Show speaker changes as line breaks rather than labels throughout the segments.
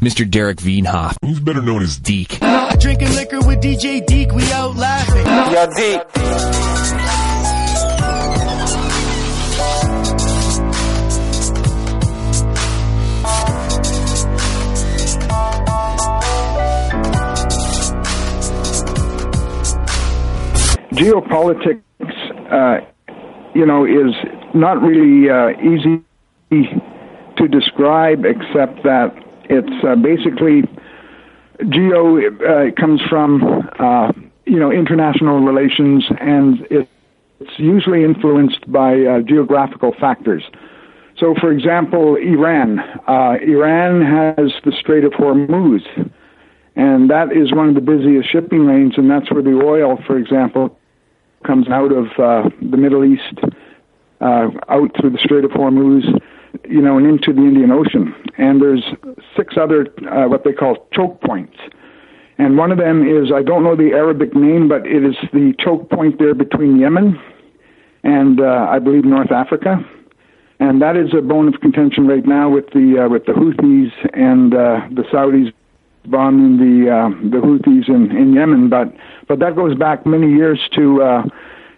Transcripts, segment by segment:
Mr. Derek Veenhoff.
Who's better known as
Deke.
Drinking liquor with DJ Deke, we out laughing.
Yo, Deke.
geopolitics, uh, you know, is not really uh, easy to describe, except that it's uh, basically geo uh, comes from uh, you know international relations, and it, it's usually influenced by uh, geographical factors. So, for example, Iran. Iran has the Strait of Hormuz, and that is one of the busiest shipping lanes, and that's where the oil, for example, comes out of uh, the Middle East, uh, out through the Strait of Hormuz, you know, and into the Indian Ocean. And there's six other uh, what they call choke points. And one of them is I don't know the Arabic name, but it is the choke point there between Yemen and uh, I believe North Africa. And that is a bone of contention right now with the uh, with the Houthis and uh, the Saudis bombing the uh, the Houthis in, in Yemen, but but that goes back many years to uh,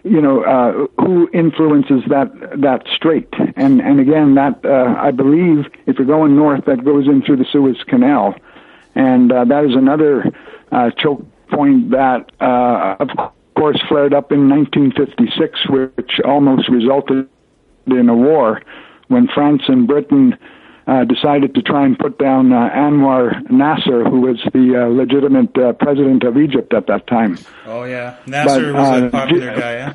you know uh, who influences that that strait, and and again that uh, I believe if you're going north, that goes in through the Suez Canal, and uh, that is another uh, choke point that uh, of course flared up in 1956, which almost resulted in a war when France and Britain uh, decided to try and put down uh, Anwar Nasser, who was the uh, legitimate uh, president of Egypt at that time.
Oh yeah, Nasser but, was a uh, popular guy. Yeah.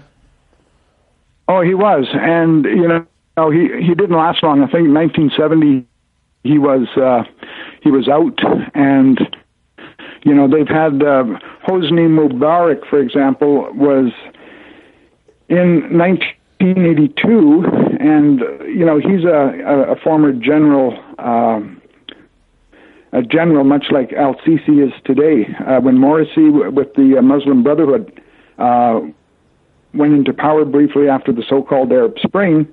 Oh, he was, and you know, he he didn't last long. I think in 1970 he was uh, he was out, and you know they've had Hosni Mubarak, for example, was in 19. 1982, and you know he's a, a, former general, um, a general much like Al Sisi is today. Uh, when Morsi with the uh, Muslim Brotherhood uh, went into power briefly after the so-called Arab Spring,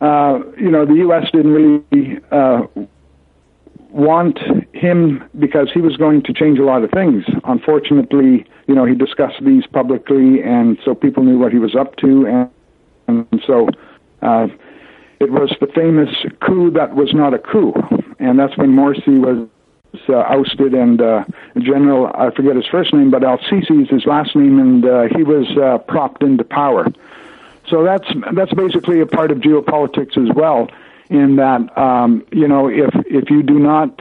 uh, you know the U.S. didn't really uh, want him because he was going to change a lot of things. Unfortunately, you know he discussed these publicly, and so people knew what he was up to and and so uh, it was the famous coup that was not a coup, and that's when Morsi was uh, ousted and uh, General I forget his first name, but Al Sisi is his last name, and uh, he was uh, propped into power. So that's that's basically a part of geopolitics as well. In that, um, you know, if if you do not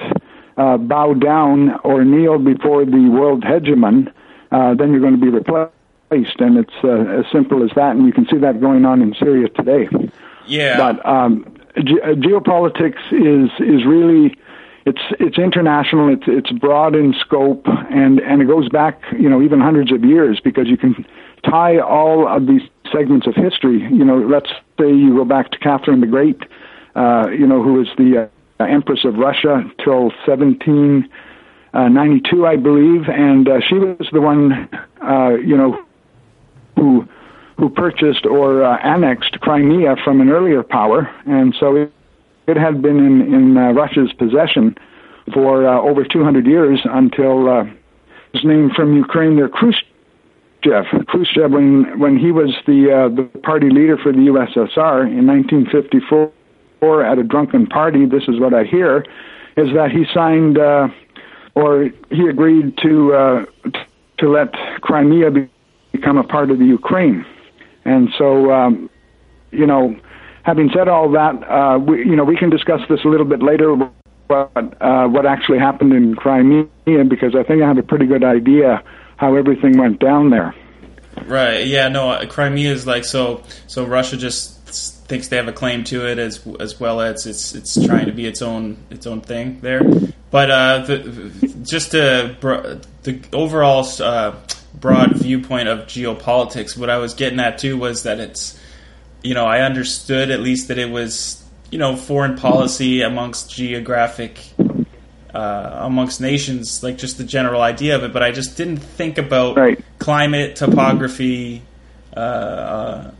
uh, bow down or kneel before the world hegemon, uh, then you're going to be replaced and it's uh, as simple as that. And you can see that going on in Syria today.
Yeah.
But um, ge- uh, geopolitics is is really it's it's international. It's it's broad in scope, and and it goes back you know even hundreds of years because you can tie all of these segments of history. You know, let's say you go back to Catherine the Great. Uh, you know, who was the uh, Empress of Russia till 1792, uh, I believe, and uh, she was the one, uh, you know, who who purchased or uh, annexed Crimea from an earlier power, and so it, it had been in in uh, Russia's possession for uh, over 200 years until uh, his name from Ukraine there Khrushchev. Khrushchev, when when he was the uh, the party leader for the USSR in 1954 at a drunken party, this is what I hear, is that he signed uh, or he agreed to uh, to let Crimea be become a part of the Ukraine. And so, um, you know, having said all that, uh, we, you know, we can discuss this a little bit later. but uh, what actually happened in Crimea? Because I think I have a pretty good idea how everything went down there.
Right. Yeah. No. Crimea is like so. So Russia just thinks they have a claim to it as as well as it's it's trying to be its own its own thing there. But uh, the, just to, the overall uh, broad viewpoint of geopolitics. What I was getting at too was that it's, you know, I understood at least that it was, you know, foreign policy amongst geographic, uh, amongst nations, like just the general idea of it. But I just didn't think about
right.
climate, topography, uh, uh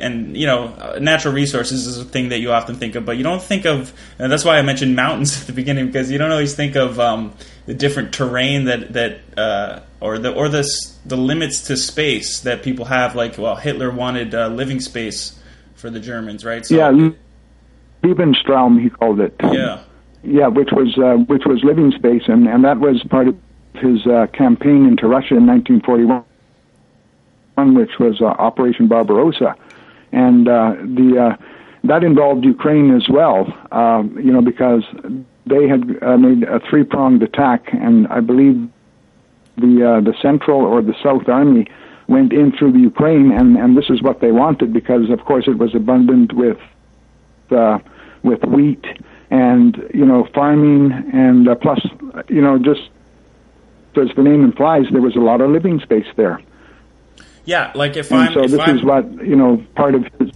and you know, natural resources is a thing that you often think of, but you don't think of. And that's why I mentioned mountains at the beginning because you don't always think of um, the different terrain that that uh, or the or the the limits to space that people have. Like, well, Hitler wanted uh, living space for the Germans, right?
So, yeah, Lebensraum, he called it.
Yeah,
yeah, which was uh, which was living space, and and that was part of his uh, campaign into Russia in 1941 which was uh, Operation Barbarossa, and uh, the uh, that involved Ukraine as well. you know, because they had made a three-pronged attack, and I believe the the Central or the South Army went in through the Ukraine, and and this is what they wanted because, of course, it was abundant with uh, with wheat and you know farming, and uh, plus you know just as the name implies, there was a lot of living space there.
Yeah, like if
and
I'm.
So
if
this
I'm,
is what you know part of his.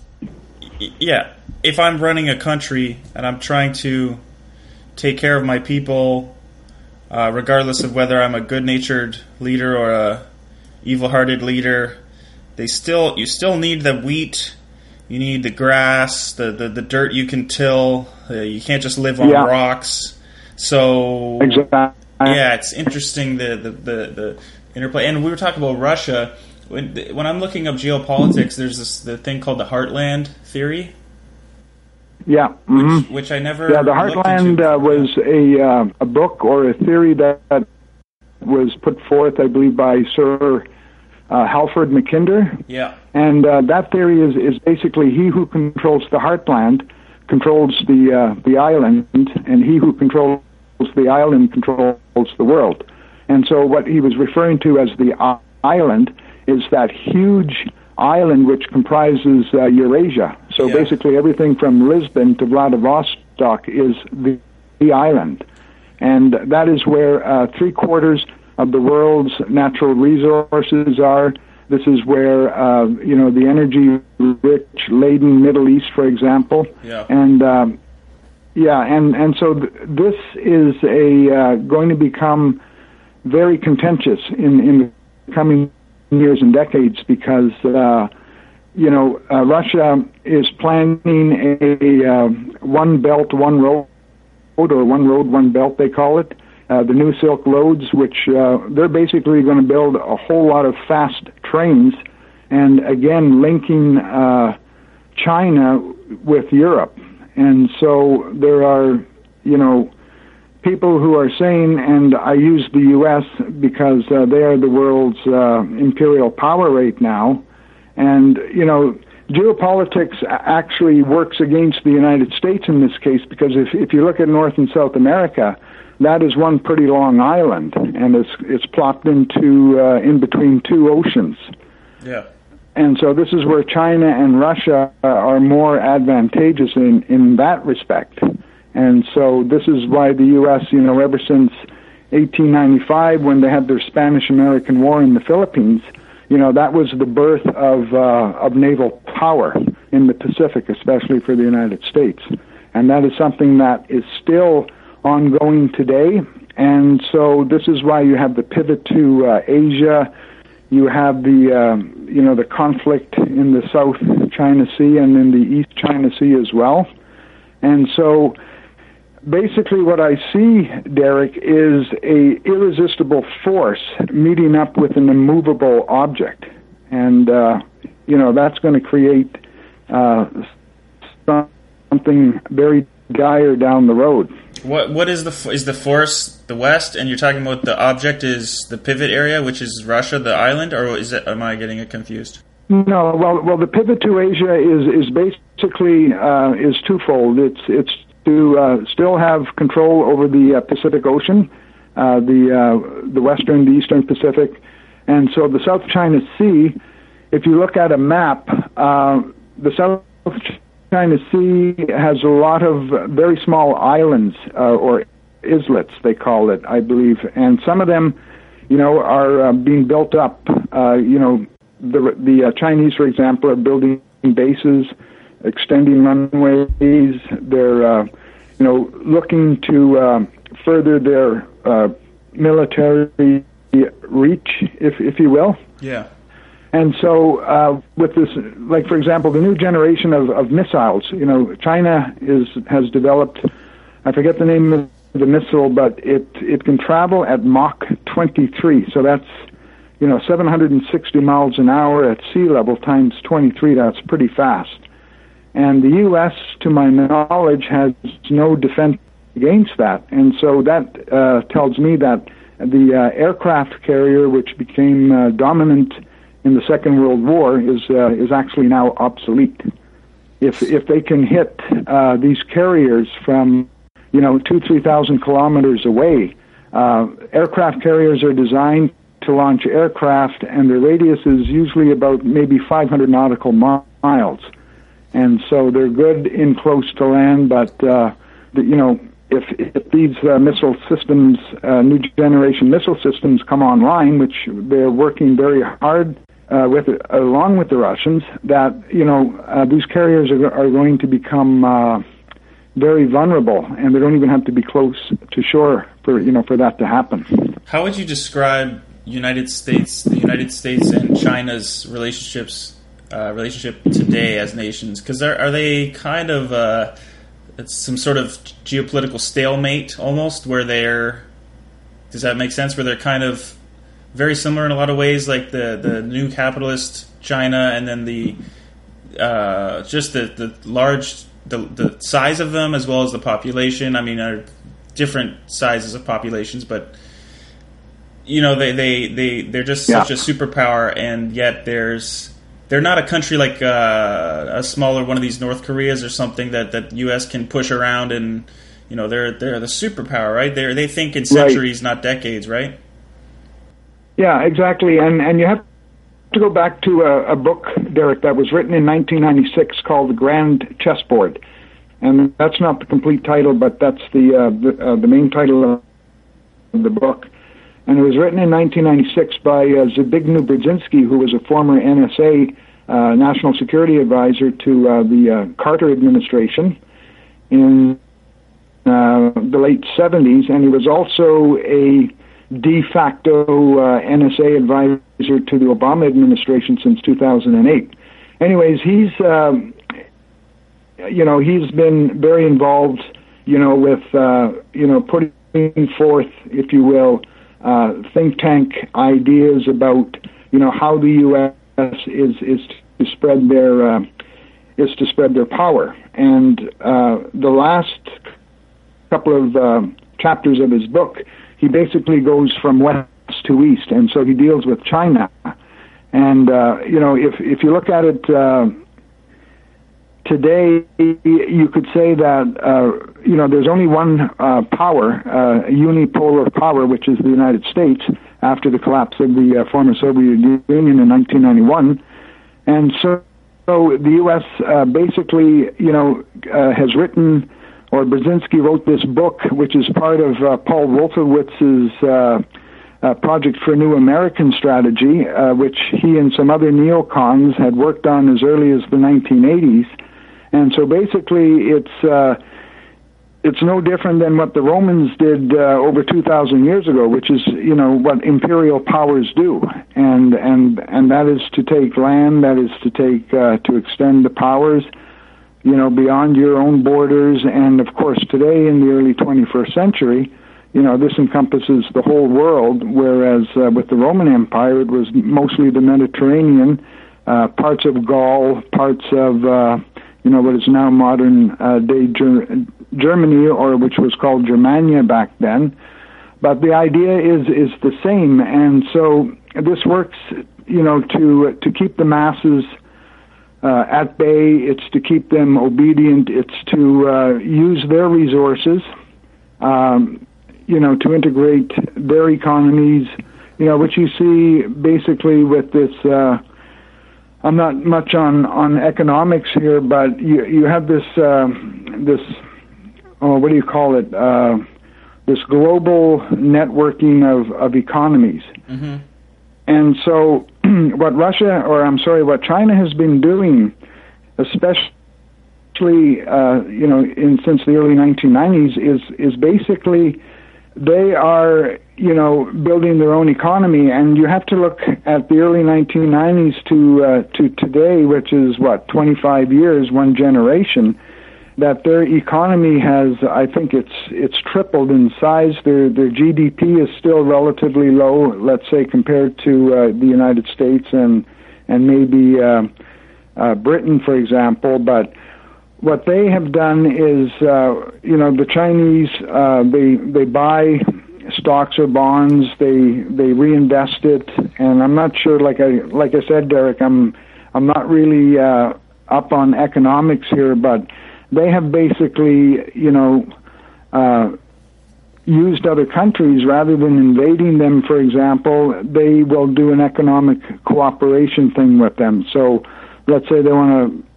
Yeah, if I'm running a country and I'm trying to take care of my people, uh, regardless of whether I'm a good-natured leader or a evil-hearted leader, they still you still need the wheat. You need the grass, the, the, the dirt you can till. Uh, you can't just live on
Yeah.
rocks. So
Exactly.
yeah, it's interesting the, the, the, the interplay. And we were talking about Russia. When, when I'm looking up geopolitics, there's this the thing called the Heartland theory,
Yeah. mhm.
which I never.
Yeah, the Heartland uh, was a uh, a book or a theory that, that was put forth, I believe, by Sir uh, Halford Mackinder,
yeah,
and uh, that theory is is basically he who controls the Heartland controls the uh, the island, and he who controls the island controls the world. And so, what he was referring to as the island is that huge island which comprises uh, Eurasia. So
Yeah.
basically, everything from Lisbon to Vladivostok is the, the island, and that is where uh, three quarters of the world's natural resources are. This is where uh, you know the energy-rich, laden Middle East, for example,
yeah,
and um, yeah, and and so th- this is a uh, going to become very contentious in in the coming years and decades because uh, you know uh, Russia is planning a, uh, one belt, one road, or one road, one belt they call it. Uh, the new Silk Roads, which uh, they're basically going to build a whole lot of fast trains, and again linking uh, China with Europe. And so there are, you know, people who are saying, and I use the U.S. because uh, they are the world's uh, imperial power right now, and you know, geopolitics actually works against the United States in this case because if if you look at North and South America, that is one pretty long island, and it's it's plopped into uh, in between two oceans.
yeah,
And so this is where China and Russia uh, are more advantageous in, in that respect. And so this is why the U.S., you know, ever since 1895, when they had their Spanish-American War in the Philippines, you know, that was the birth of uh, of naval power in the Pacific, especially for the United States. And that is something that is still ongoing today. And so this is why you have the pivot to uh, Asia you have the um, you know the conflict in the South China Sea and in the East China Sea as well, and so basically what I see, Derek, is a irresistible force meeting up with an immovable object, and uh, you know that's going to create uh, something very dire down the road.
What what is the is the force the West, and you're talking about the object is the pivot area, which is Russia, the island, or is it? Am I getting it confused?
No, well, well, the pivot to Asia is is basically uh, is twofold. It's it's to uh, still have control over the uh, Pacific Ocean, uh, the uh, the Western, the Eastern Pacific, and so the South China Sea. If you look at a map, uh, the South China Sea has a lot of very small islands uh, or islets, they call it, I believe, and some of them, you know, are being built up. You know, the the Chinese, for example, are building bases, extending runways. They're, uh, you know, looking to um, further their uh, military reach, if if you will.
Yeah.
And so, uh, with this, like for example, the new generation of, of missiles, you know, China is has developed. I forget the name of the missile, but it it can travel at Mach 23. So that's you know 760 miles an hour at sea level times 23. That's pretty fast. And the U.S., to my knowledge, has no defense against that. And so that uh, tells me that the uh, aircraft carrier, which became uh, dominant in the Second World War, is uh, is actually now obsolete. If if they can hit uh, these carriers from you know two three thousand kilometers away, uh, aircraft carriers are designed to launch aircraft, and their radius is usually about maybe 500 nautical miles and so they're good in close to land. But uh, you know, if, if these uh, missile systems, uh, new generation missile systems, come online, which they're working very hard uh, with, along with the Russians, that you know uh, these carriers are, are going to become uh, very vulnerable, and they don't even have to be close to shore for you know for that to happen.
How would you describe United States, the United States and China's relationships uh, relationship today as nations? Because are, are they kind of uh, it's some sort of geopolitical stalemate almost, where they're does that make sense? Where they're kind of very similar in a lot of ways, like the the new capitalist China, and then the uh, just the the large the the size of them as well as the population. I mean, are different sizes of populations, but you know they they they they're just yeah. such a superpower, and yet there's they're not a country like uh, a smaller one of these North Koreas or something that that U.S. can push around and you know they're they're the superpower, right? They they think in centuries, right. not decades, right?
Yeah, exactly. And and you have to go back to a, a book, Derek, that was written in 1996 called The Grand Chessboard, and that's not the complete title, but that's the uh, the, uh, the main title of the book and it was written in 1996 by uh, Zbigniew Brzezinski, who was a former NSA uh, national security advisor to uh, the uh, Carter administration in uh, the late 70s, and he was also a de facto uh, NSA advisor to the Obama administration since 2008. Anyways, he's um, you know he's been very involved, you know, with you know putting forth, if you will, uh, think tank ideas about you know how the U.S. is is to spread their uh, is to spread their power. And uh, the last couple of uh, chapters of his book, he basically goes from west to east, and so he deals with China. And uh, you know, if if you look at it uh, today, you could say that uh, you know there's only one uh, power, uh, unipolar power, which is the United States after the collapse of the uh, former Soviet Union in 1991, and so, so the U.S. Uh, basically, you know, uh, has written, or Brzezinski wrote this book, which is part of Paul Wolfowitz's. Uh, project for a new American strategy, uh, which he and some other neocons had worked on as early as the 1980s. And so basically, it's uh, it's no different than what the Romans did uh, over 2,000 years ago, which is you know what imperial powers do, and and and that is to take land, that is to take uh, to extend the powers, you know, beyond your own borders, and of course today in the early 21st century. You know, this encompasses the whole world, whereas uh, with the Roman Empire, it was mostly the Mediterranean, uh, parts of Gaul, parts of uh, you know, what is now modern uh, day Ger- Germany, or which was called Germania back then. But the idea is is the same, and so this works, you know, to to keep the masses uh, at bay. It's to keep them obedient. It's to uh, use their resources, um, you know, to integrate their economies. You know, which you see basically with this. I'm not much on on economics here, but you you have this uh, this oh, what do you call it? Uh, this global networking of of economies, mm-hmm. and so what Russia or I'm sorry, what China has been doing, especially uh, you know in since the early 1990s, is is basically they are, you know, building their own economy, and you have to look at the early 1990s to uh, to today, which is what 25 years, one generation. That their economy has, I think it's it's tripled in size. Their their GDP is still relatively low, let's say compared to uh, the United States and and maybe uh, uh, Britain, for example, but what they have done is, uh, you know, the Chinese uh, they they buy stocks or bonds, they they reinvest it, and I'm not sure. Like I like I said, Derek, I'm I'm not really uh, up on economics here, but they have basically, you know. Uh, used other countries rather than invading them for example they will do an economic cooperation thing with them so let's say they want to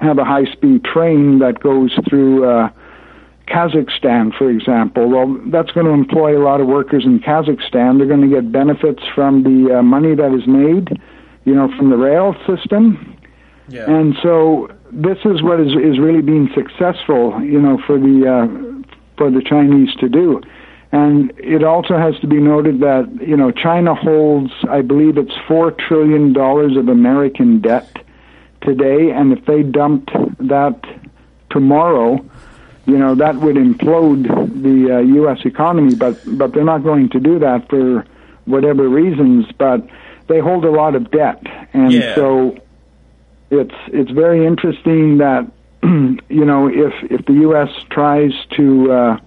have a high speed train that goes through uh, Kazakhstan, for example. Well, that's going to employ a lot of workers in Kazakhstan. They're going to get benefits from the uh, money that is made, you know, from the rail system.
Yeah.
And so this is what is is really being successful, you know, for the uh, for the Chinese to do. And it also has to be noted that you know China holds, I believe, it's four trillion dollars of American debt today, and if they dumped that tomorrow, you know that would implode the uh, U.S. economy. But but they're not going to do that for whatever reasons. But they hold a lot of debt, and
Yeah.
so it's it's very interesting that you know if if the U.S. tries to uh,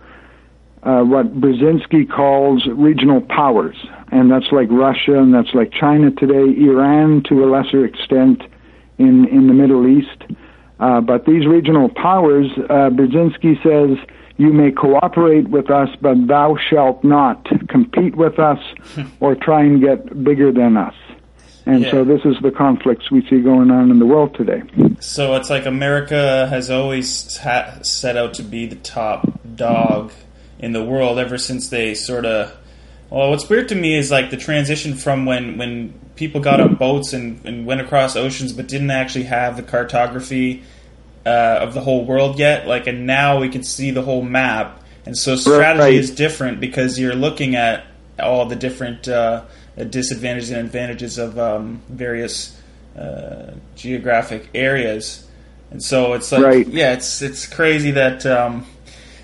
uh, what Brzezinski calls regional powers, and that's like Russia and that's like China today, Iran to a lesser extent in in the Middle East. Uh, but these regional powers, uh, Brzezinski says, you may cooperate with us, but thou shalt not compete with us or try and get bigger than us. And so this is the conflicts we see going on in the world today.
So it's like America has always ha- set out to be the top dog in the world ever since they sort of. Well, what's weird to me is like the transition from when when people got on boats and, and went across oceans, but didn't actually have the cartography uh, of the whole world yet. Like, and now we can see the whole map, and so strategy
Right.
is different because you're looking at all the different uh, disadvantages and advantages of um, various uh, geographic areas, and so it's like,
Right.
yeah, it's it's crazy that um,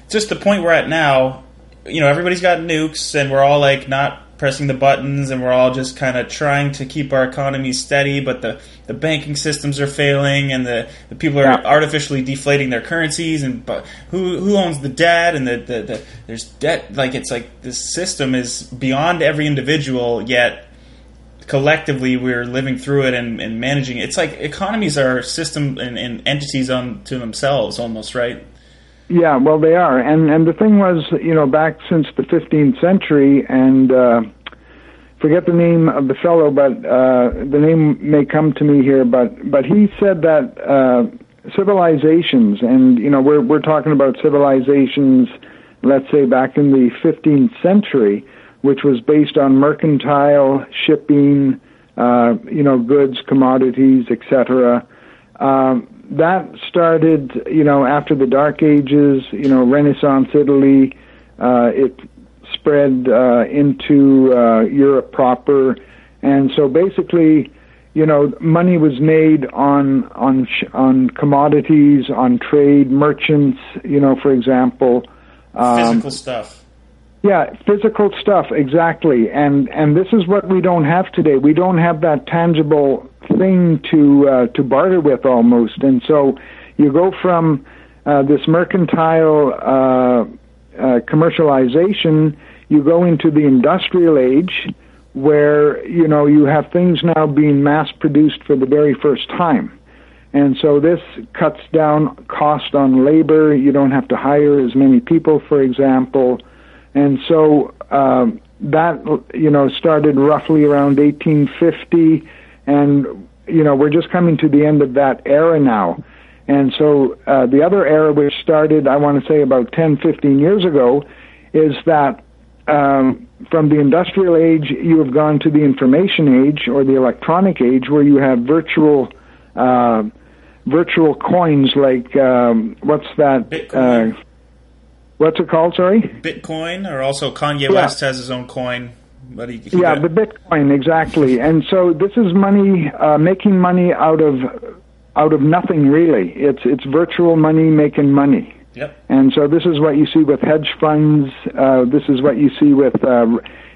just the point we're at now. You know, everybody's got nukes, and we're all like not pressing the buttons, and we're all just kind of trying to keep our economy steady. But the, the banking systems are failing, and the, the people are
Yeah.
artificially deflating their currencies. And but who who owns the debt? And the, the, the there's debt. Like it's like this system is beyond every individual. Yet collectively we're living through it and, and managing it. It's like economies are system and, and entities unto themselves, almost right.
Yeah, well, they are, and and the thing was, you know, back since the 15th century, and uh, forget the name of the fellow, but uh, the name may come to me here. But but he said that uh, civilizations, and you know, we're we're talking about civilizations, let's say back in the 15th century, which was based on mercantile shipping, uh, you know, goods, commodities, etc. Um, that started, you know, after the Dark Ages, you know, Renaissance Italy. Uh, it spread uh, into uh, Europe proper, and so basically, you know, money was made on on sh- on commodities, on trade, merchants. You know, for example. Um,
Physical stuff.
yeah, physical stuff exactly, and and this is what we don't have today. We don't have that tangible thing to uh, to barter with almost, and so you go from uh, this mercantile uh, uh, commercialization, you go into the industrial age, where you know you have things now being mass produced for the very first time. And so this cuts down cost on labor. You don't have to hire as many people, for example. And so um, that you know started roughly around 1850, and you know we're just coming to the end of that era now. And so uh, the other era, which started, I want to say about 10, 15 years ago, is that um, from the industrial age, you have gone to the information age or the electronic age, where you have virtual uh, virtual coins like um, what's that?
Bitcoin.
Uh, What's it called? Sorry.
Bitcoin, or also Kanye yeah. West has his own coin. He
yeah, the Bitcoin exactly. And so this is money uh, making money out of out of nothing really. It's it's virtual money making money.
Yep.
And so this is what you see with hedge funds. Uh, this is what you see with uh,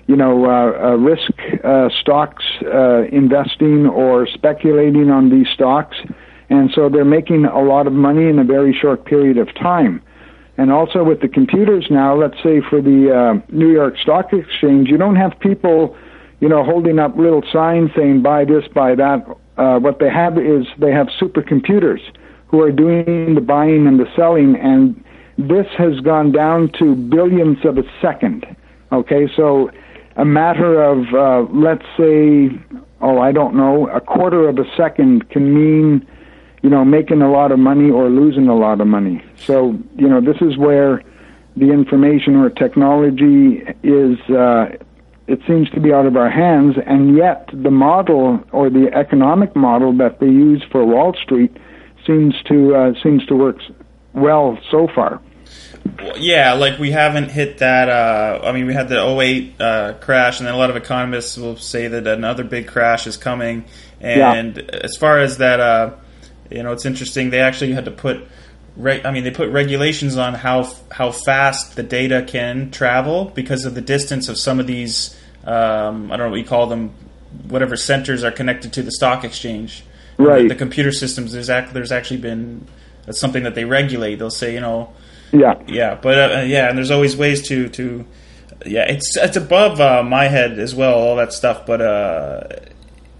you know uh, uh, risk uh, stocks uh, investing or speculating on these stocks. And so they're making a lot of money in a very short period of time. And also with the computers now, let's say for the uh, New York Stock Exchange, you don't have people, you know, holding up little signs saying buy this, buy that. Uh, what they have is they have supercomputers who are doing the buying and the selling, and this has gone down to billions of a second. Okay, so a matter of uh, let's say, oh, I don't know, a quarter of a second can mean you know, making a lot of money or losing a lot of money. So, you know, this is where the information or technology is, uh, it seems to be out of our hands, and yet the model or the economic model that they use for Wall Street seems to uh, seems to work well so far.
Yeah, like we haven't hit that. Uh, I mean, we had the 08 uh, crash, and then a lot of economists will say that another big crash is coming. And yeah. as far as that uh, you know, it's interesting. They actually had to put, right? I mean, they put regulations on how how fast the data can travel because of the distance of some of these. Um, I don't know what you call them, whatever centers are connected to the stock exchange.
Right.
The, the computer systems. There's act, there's actually been that's something that they regulate. They'll say, you know,
yeah,
yeah, but uh, yeah, and there's always ways to to yeah, it's it's above uh, my head as well, all that stuff. But uh,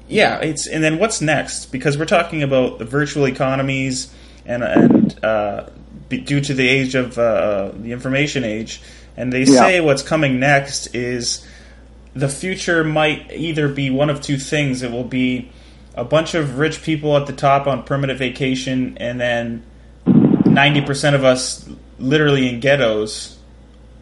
yeah, it's and then what's next? Because we're talking about the virtual economies and and uh, due to the age of uh, the information age, and they yeah. say what's coming next is the future might either be one of two things. It will be a bunch of rich people at the top on permanent vacation, and then ninety percent of us literally in ghettos.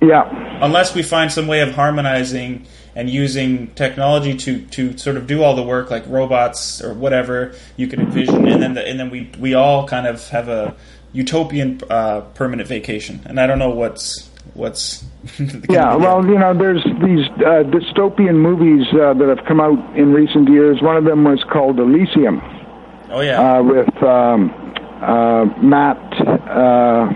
Yeah.
Unless we find some way of harmonizing and using technology to, to sort of do all the work, like robots or whatever you can envision, and then the, and then we we all kind of have a utopian uh, permanent vacation. And I don't know what's what's
yeah well you know there's these uh, dystopian movies uh, that have come out in recent years. One of them was called elysium.
Oh yeah.
Uh, with um, uh, matt uh,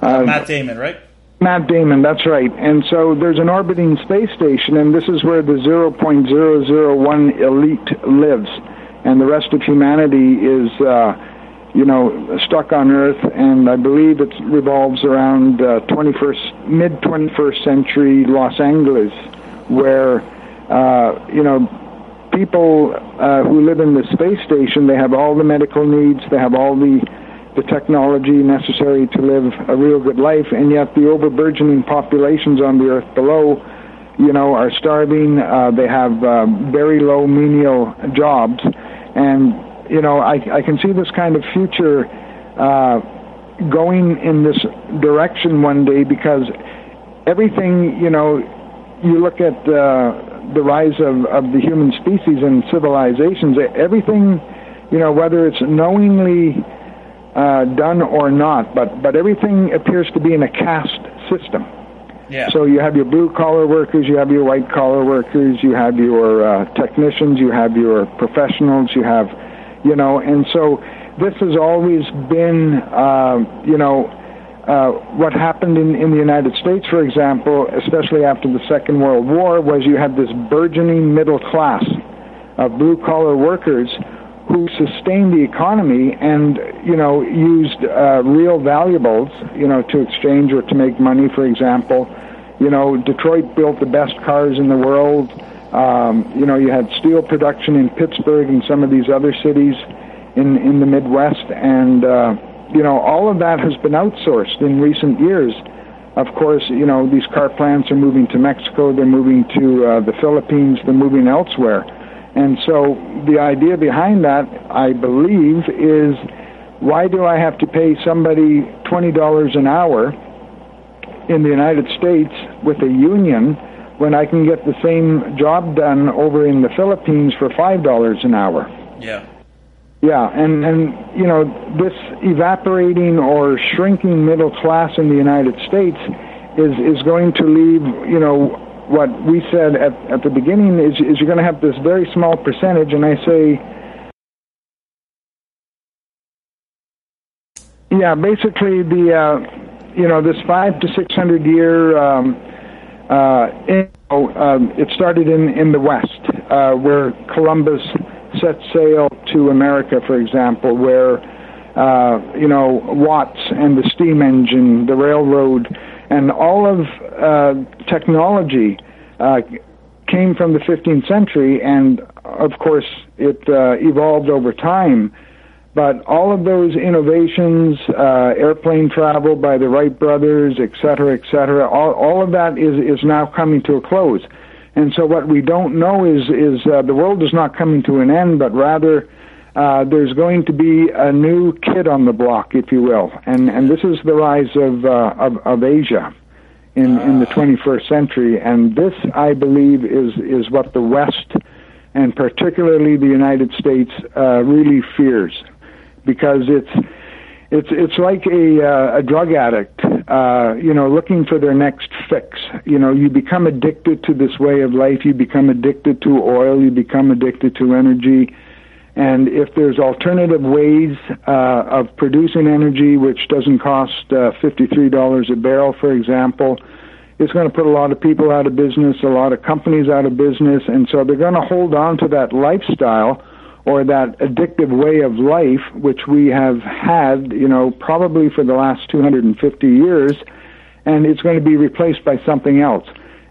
uh, matt damon right
Matt Damon, that's right. And so there's an orbiting space station, and this is where the 0.001 elite lives, and the rest of humanity is, uh, you know, stuck on Earth. And I believe it revolves around uh, 21st, mid 21st century Los Angeles, where, uh, you know, people uh, who live in the space station, they have all the medical needs, they have all the the technology necessary to live a real good life, and yet the overburgeoning populations on the earth below, you know, are starving. Uh, they have uh, very low menial jobs, and you know, I, I can see this kind of future uh, going in this direction one day because everything, you know, you look at uh, the rise of, of the human species and civilizations, everything, you know, whether it's knowingly uh, done or not, but but everything appears to be in a caste system.
Yeah.
So you have your blue collar workers, you have your white collar workers, you have your uh, technicians, you have your professionals, you have, you know, and so this has always been, uh, you know, uh, what happened in, in the United States, for example, especially after the Second World War, was you had this burgeoning middle class of blue collar workers who sustained the economy and you know used uh, real valuables you know to exchange or to make money for example. You know Detroit built the best cars in the world. Um, you know you had steel production in Pittsburgh and some of these other cities in in the Midwest. And uh, you know all of that has been outsourced in recent years. Of course you know these car plants are moving to Mexico. They're moving to uh, the Philippines. They're moving elsewhere and so the idea behind that, I believe, is why do I have to pay somebody $20 an hour in the United States with a union when I can get the same job done over in the Philippines for $5 an hour?
Yeah.
Yeah, and and you know this evaporating or shrinking middle class in the United States is is going to leave you know what we said at at the beginning is is you're going to have this very small percentage, and I say. Yeah, basically the uh, you know this five to six hundred year um, uh, um, it started in in the West uh, where Columbus set sail to America, for example, where uh, you know Watts and the steam engine, the railroad, and all of uh, technology uh, came from the 15th century, and of course it uh, evolved over time. But all of those innovations, uh, airplane travel by the Wright brothers, et cetera, et cetera, all, all of that is, is now coming to a close. And so what we don't know is is uh, the world is not coming to an end, but rather uh, there's going to be a new kid on the block, if you will, and and this is the rise of uh, of, of Asia in in the 21st century, and this I believe is is what the West and particularly the United States uh, really fears, because it's it's it's like a uh, a drug addict, uh, you know, looking for their next fix. You know, you become addicted to this way of life. You become addicted to oil. You become addicted to energy. And if there's alternative ways uh, of producing energy, which doesn't cost uh, $53 a barrel, for example, it's going to put a lot of people out of business, a lot of companies out of business, and so they're going to hold on to that lifestyle or that addictive way of life, which we have had, you know, probably for the last 250 years, and it's going to be replaced by something else.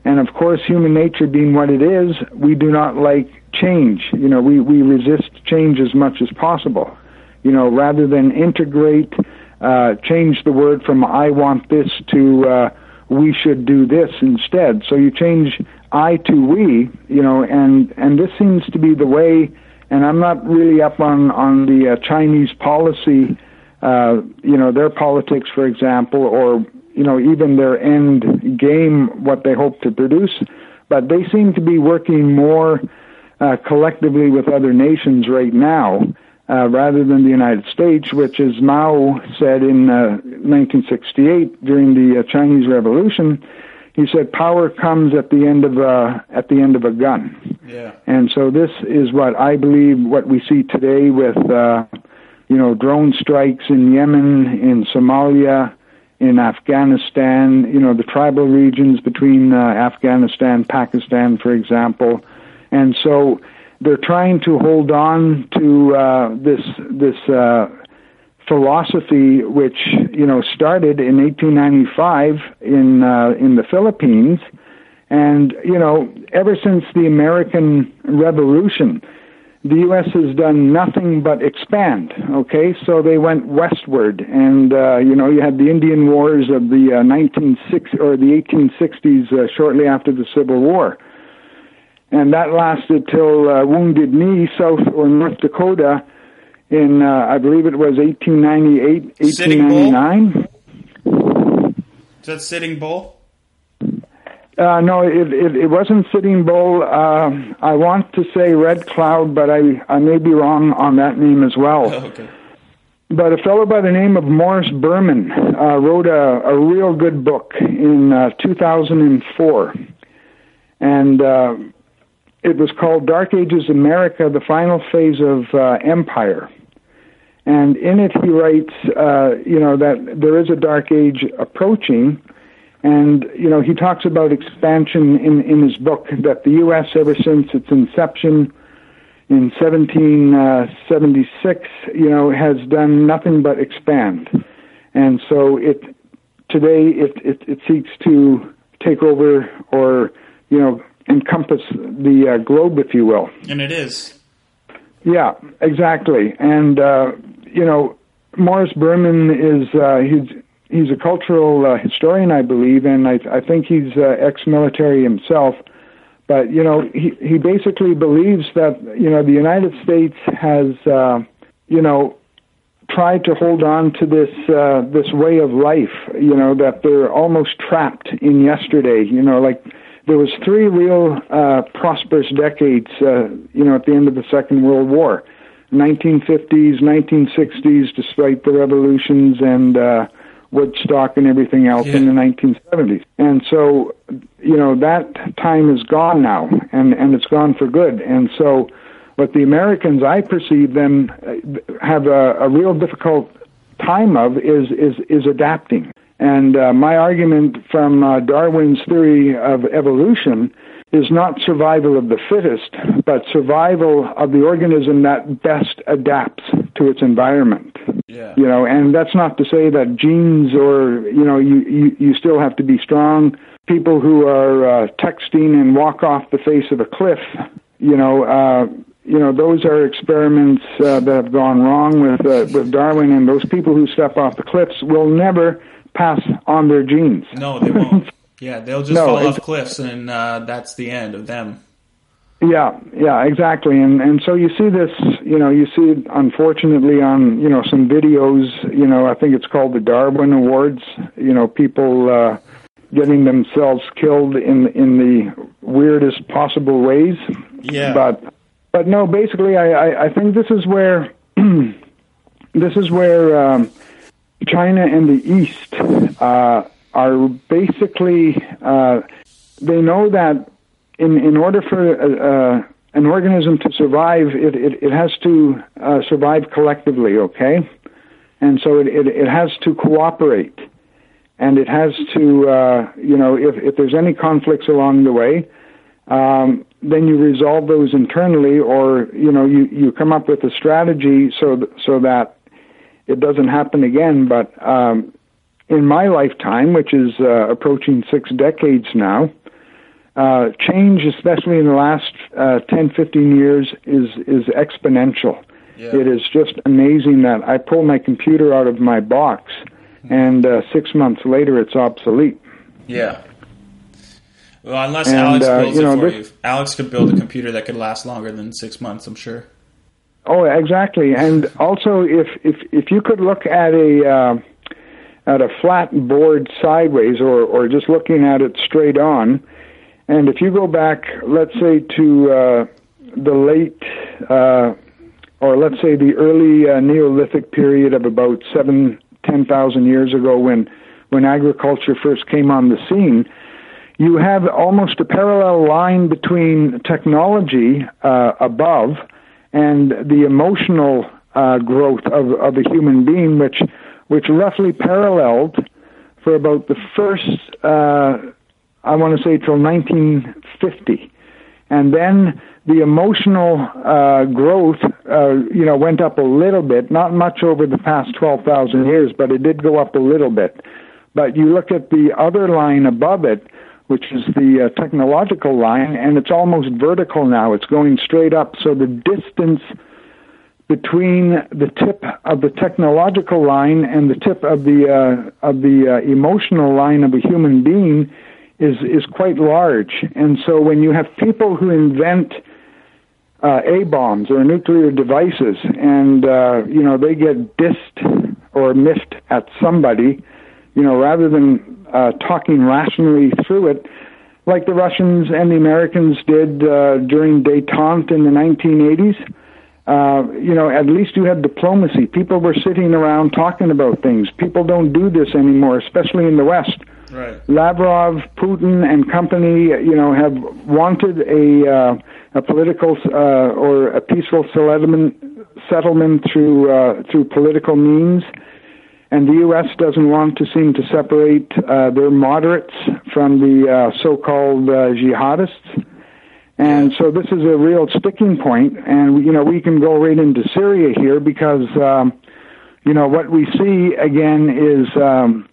And of course, human nature being what it is, we do not like change. You know, we, we resist change as much as possible. You know, rather than integrate, uh, change the word from I want this to uh, we should do this instead. So you change I to we, you know, and, and this seems to be the way and I'm not really up on on the uh, Chinese policy, uh, you know, their politics, for example, or you know, even their end game, what they hope to produce. But they seem to be working more uh, collectively with other nations right now, uh, rather than the United States, which, as Mao said in uh, 1968 during the uh, Chinese Revolution, he said power comes at the end of a at the end of a gun.
Yeah.
And so this is what I believe what we see today with uh, you know drone strikes in Yemen, in Somalia, in Afghanistan. You know the tribal regions between uh, Afghanistan, Pakistan, for example, and so they're trying to hold on to uh, this this. Uh, philosophy which you know started in 1895 in uh, in the Philippines, and you know ever since the American Revolution, the U.S. has done nothing but expand. Okay, so they went westward, and uh, you know you had the Indian Wars of the uh, 1960 or the 1860s, uh, shortly after the Civil War. And that lasted till uh, Wounded Knee, South or North Dakota, in uh, I believe it was 1898, 1899.
Is that Sitting Bull?
Uh, no, it, it, it wasn't Sitting Bull. Uh, I want to say Red Cloud, but I, I may be wrong on that name as well.
Oh, okay.
But a fellow by the name of Morris Berman uh, wrote a, a real good book in uh, 2004. And uh, it was called Dark Ages America, the Final Phase of uh, Empire. And in it, he writes, uh, you know, that there is a dark age approaching. And, you know, he talks about expansion in, in his book that the U.S., ever since its inception in 1776, you know, has done nothing but expand. And so it, today, it, it, it seeks to take over or, you know, encompass the uh, globe, if you will.
And it is.
Yeah, exactly. And uh, you know, Morris Berman is uh, he's he's a cultural uh, historian, I believe, and I, I think he's uh, ex-military himself. But you know, he he basically believes that you know the United States has uh, you know tried to hold on to this uh, this way of life. You know that they're almost trapped in yesterday. You know, like there was three real uh, prosperous decades. Uh, you know, at the end of the Second World War 1950s, 1960s, despite the revolutions and uh, Woodstock and everything else
Yeah.
in the 1970s. And so, you know, that time is gone now, and, and it's gone for good. And so, what the Americans, I perceive them, uh, have a, a real difficult time of is is is adapting. And uh, my argument from uh, Darwin's theory of evolution is not survival of the fittest, but survival of the organism that best adapts to its environment.
Yeah.
You know, and that's not to say that genes or you know you you, you still have to be strong. People who are uh, texting and walk off the face of a cliff, you know. Uh, you know, those are experiments uh, that have gone wrong with uh, with Darwin, and those people who step off the cliffs will never pass on their genes.
No, they won't. Yeah, they'll just
No,
fall off cliffs, and uh, that's the end of them.
Yeah, yeah, exactly. And and so you see this, you know, you see it unfortunately on, you know, some videos, you know, I think it's called the Darwin Awards, you know, people uh getting themselves killed in in the weirdest possible ways.
Yeah.
But but no, basically I I, I think this is where this is where um China and the East uh are basically uh they know that in in order for uh, uh, an organism to survive, it it, it has to uh, survive collectively. Okay, and so it, it it has to cooperate, and it has to uh, you know if if there's any conflicts along the way. Um, then you resolve those internally, or you know you, you come up with a strategy so th- so that it doesn't happen again. But um, in my lifetime, which is uh, approaching six decades now, uh, change, especially in the last uh, 10, 15 years, is is exponential.
Yeah.
It is just amazing that I pull my computer out of my box, and uh, six months later, it's obsolete.
Yeah. Well, unless
And,
Alex
uh,
builds
you know,
it for
this-
you. Alex could build a computer that could last longer than six months, I'm sure.
Oh, exactly. And also, if if if you could look at a uh, at a flat board sideways, or or just looking at it straight on, and if you go back, let's say to uh, the late, uh, or let's say the early uh, Neolithic period of about seven ten thousand years ago, when when agriculture first came on the scene. You have almost a parallel line between technology uh, above and the emotional uh, growth of, of a human being, which which roughly paralleled for about the first, uh, I want to say, till 1950, and then the emotional uh, growth, uh, you know, went up a little bit, not much over the past 12,000 years, but it did go up a little bit. But you look at the other line above it, which is the uh, technological line, and it's almost vertical now. It's going straight up. So the distance between the tip of the technological line and the tip of the uh, of the uh, emotional line of a human being is is quite large. And so when you have people who invent uh, A bombs or nuclear devices, and uh, you know they get dissed or miffed at somebody, you know, rather than uh, talking rationally through it, like the Russians and the Americans did uh, during détente in the 1980s. Uh, you know, at least you had diplomacy. People were sitting around talking about things. People don't do this anymore, especially in the West.
Right.
Lavrov, Putin, and company, you know, have wanted a uh, a political uh, or a peaceful settlement settlement through uh, through political means, and the U.S. doesn't want to seem to separate uh, their moderates from the uh, so-called uh, jihadists. And so this is a real sticking point, and you know we can go right into Syria here because um, you know what we see again is um,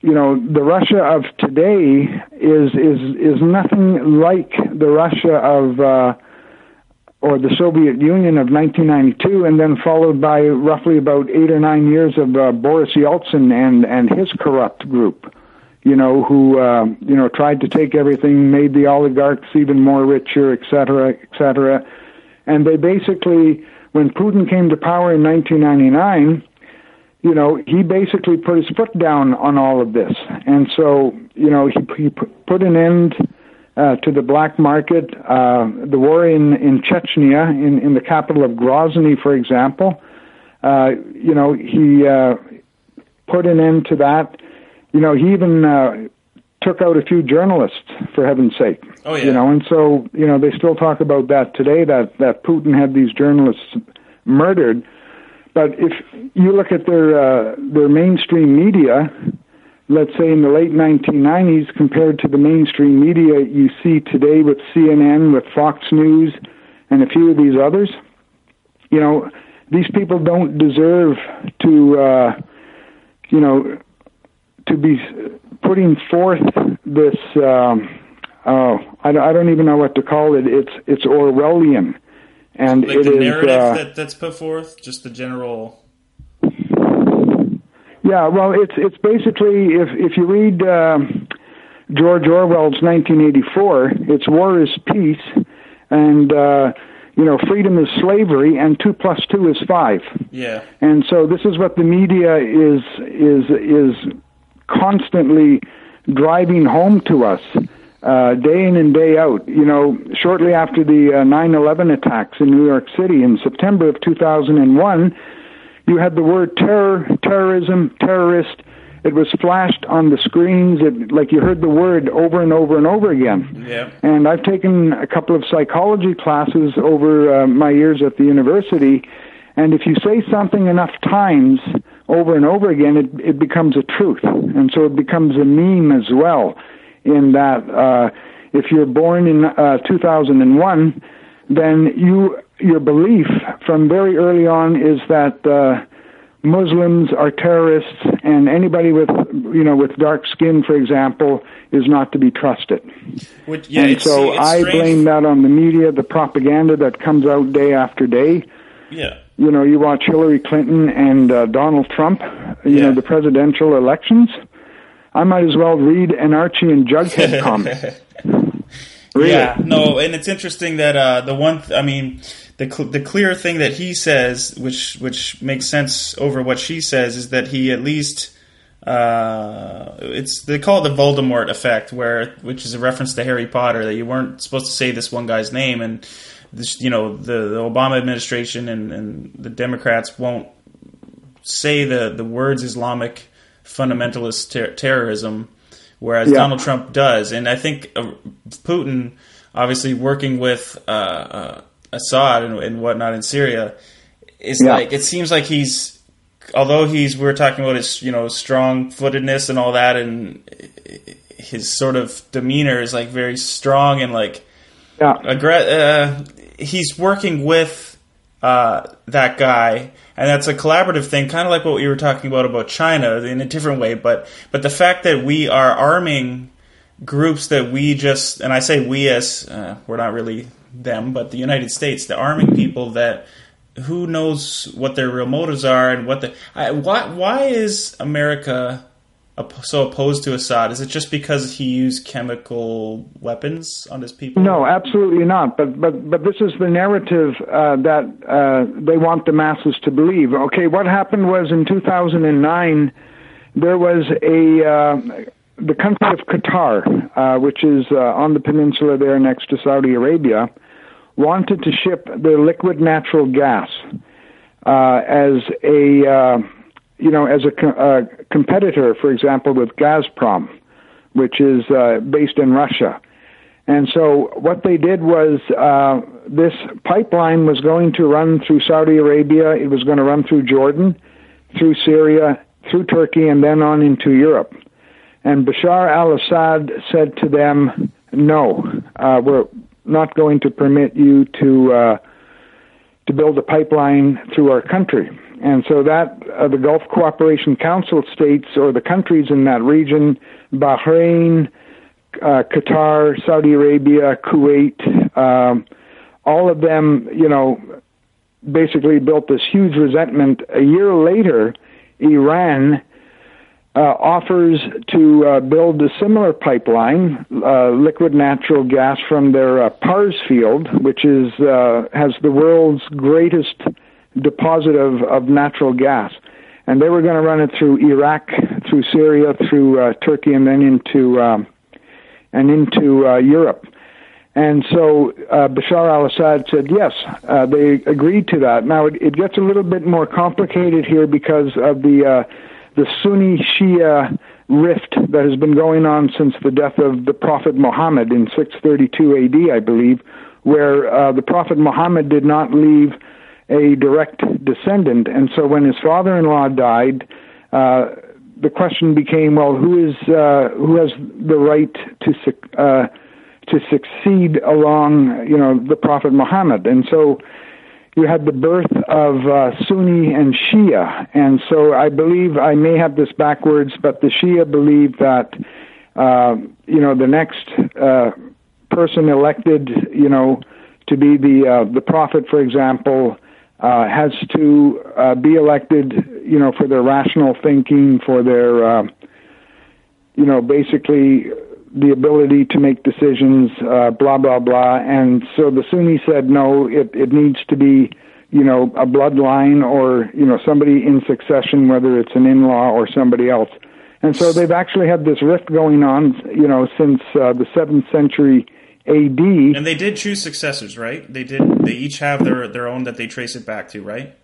you know the Russia of today is is is nothing like the Russia of uh, or the Soviet Union of 1992, and then followed by roughly about eight or nine years of uh, Boris Yeltsin and and his corrupt group you know, who uh, you know tried to take everything, made the oligarchs even more richer, et cetera, et cetera. And they basically, when Putin came to power in 1999, you know, he basically put his foot down on all of this, and so you know he he put an end uh, to the black market. Uh, the war in, in Chechnya, in, in the capital of Grozny, for example, uh, you know, he uh, put an end to that. You know, he even uh, took out a few journalists, for heaven's sake.
Oh, yeah.
You know, and so, you know, they still talk about that today, that, that Putin had these journalists murdered. But if you look at their uh, their mainstream media, let's say in the late 1990s, compared to the mainstream media you see today with CNN, with Fox News, and a few of these others, you know, these people don't deserve to, uh, you know, to be putting forth this. Um, oh, I, I don't even know what to call it. It's it's Orwellian and
like
it
the
is,
narrative
uh,
that, that's put forth, just the general.
Yeah, well, it's it's basically if if you read um George Orwell's 1984, it's war is peace, and uh, you know freedom is slavery, and two plus two is five.
Yeah.
And so this is what the media is is is constantly driving home to us uh, day in and day out. You know, shortly after the uh, 9/11 attacks in New York City in September of 2001, you had the word terror, terrorism, terrorist. It was flashed on the screens, it, like you heard the word over and over and over again.
Yeah.
And I've taken a couple of psychology classes over uh, my years at the university, and if you say something enough times over and over again, it, it becomes a truth. And so it becomes a meme as well, in that uh, if you're born in uh, 2001, then you your belief from very early on is that uh, Muslims are terrorists, and anybody with you know with dark skin, for example, is not to be trusted.
Which, yeah,
and
it's,
so
it's
I
strange.
blame that on the media, the propaganda that comes out day after day.
Yeah.
You know, you watch Hillary Clinton and uh, Donald Trump, you
Yeah.
know, the presidential elections. I might as well read an Archie and Jughead comic. Really?
Yeah, no, and it's interesting that uh, the one, th- I mean, the cl- the clear thing that he says, which which makes sense over what she says, is that he at least uh, it's they call it the Voldemort effect, where which is a reference to Harry Potter that you weren't supposed to say this one guy's name, and this, you know the, the Obama administration and, and the Democrats won't say the the words Islamic fundamentalist ter- terrorism, whereas
Yeah.
Donald Trump does. And I think uh, Putin, obviously working with uh, uh, Assad and, and whatnot in Syria, is
Yeah.
like it seems like he's, although he's we are talking about his you know strong footedness and all that, and his sort of demeanor is like very strong and like
Yeah.
aggre- uh, he's working with uh, that guy, and that's a collaborative thing, kind of like what we were talking about about China in a different way. But but the fact that we are arming groups that we just, and I say we as uh, we're not really them, but the United States, the arming people that who knows what their real motives are and what the I, why why is America so opposed to Assad? Is it just because he used chemical weapons on his people?
No, absolutely not. But but but this is the narrative uh, that uh, they want the masses to believe. Okay, what happened was in 2009 there was a uh, the country of Qatar, uh, which is uh, on the peninsula there next to Saudi Arabia, wanted to ship their liquid natural gas uh, as a uh, you know as a co- uh, competitor, for example, with Gazprom, which is uh, based in Russia. And so what they did was uh, this pipeline was going to run through Saudi Arabia. It was going to run through Jordan, through Syria, through Turkey, and then on into Europe. And Bashar al-Assad said to them, "No, uh, we're not going to permit you to uh, to build a pipeline through our country." And so that uh, the Gulf Cooperation Council states, or the countries in that region, Bahrain, uh, Qatar, Saudi Arabia, Kuwait, um, all of them, you know, basically built this huge resentment. A year later, Iran uh, offers to uh, build a similar pipeline, uh, liquid natural gas from their uh, Pars field, which is uh, has the world's greatest deposit of, of natural gas. And they were going to run it through Iraq, through Syria, through uh, Turkey, and then into um, and into uh, Europe. And so uh, Bashar al-Assad said yes. They agreed to that. Now it, it, gets a little bit more complicated here because of the uh, the Sunni Shia rift that has been going on since the death of the Prophet Muhammad in 632 AD, I believe, where uh, the Prophet Muhammad did not leave a direct descendant, and so when his father-in-law died. Uh, the question became, well, who is uh, who has the right to to succeed along, you know, the Prophet Muhammad. And so you had the birth of uh, Sunni and Shia. And so I believe, I may have this backwards, but the Shia believe that, uh, you know, the next uh, person elected, you know, to be the, uh, the Prophet, for example, uh, has to uh, be elected, you know, for their rational thinking, for their, uh you know, basically the ability to make decisions, uh, blah blah blah. And so the Sunni said no, it it needs to be you know a bloodline or you know somebody in succession, whether it's an in-law or somebody else. And so they've actually had this rift going on, you know, since uh, the seventh century AD.
And they did choose successors, right? They did. They each have their their own that they trace it back to, right?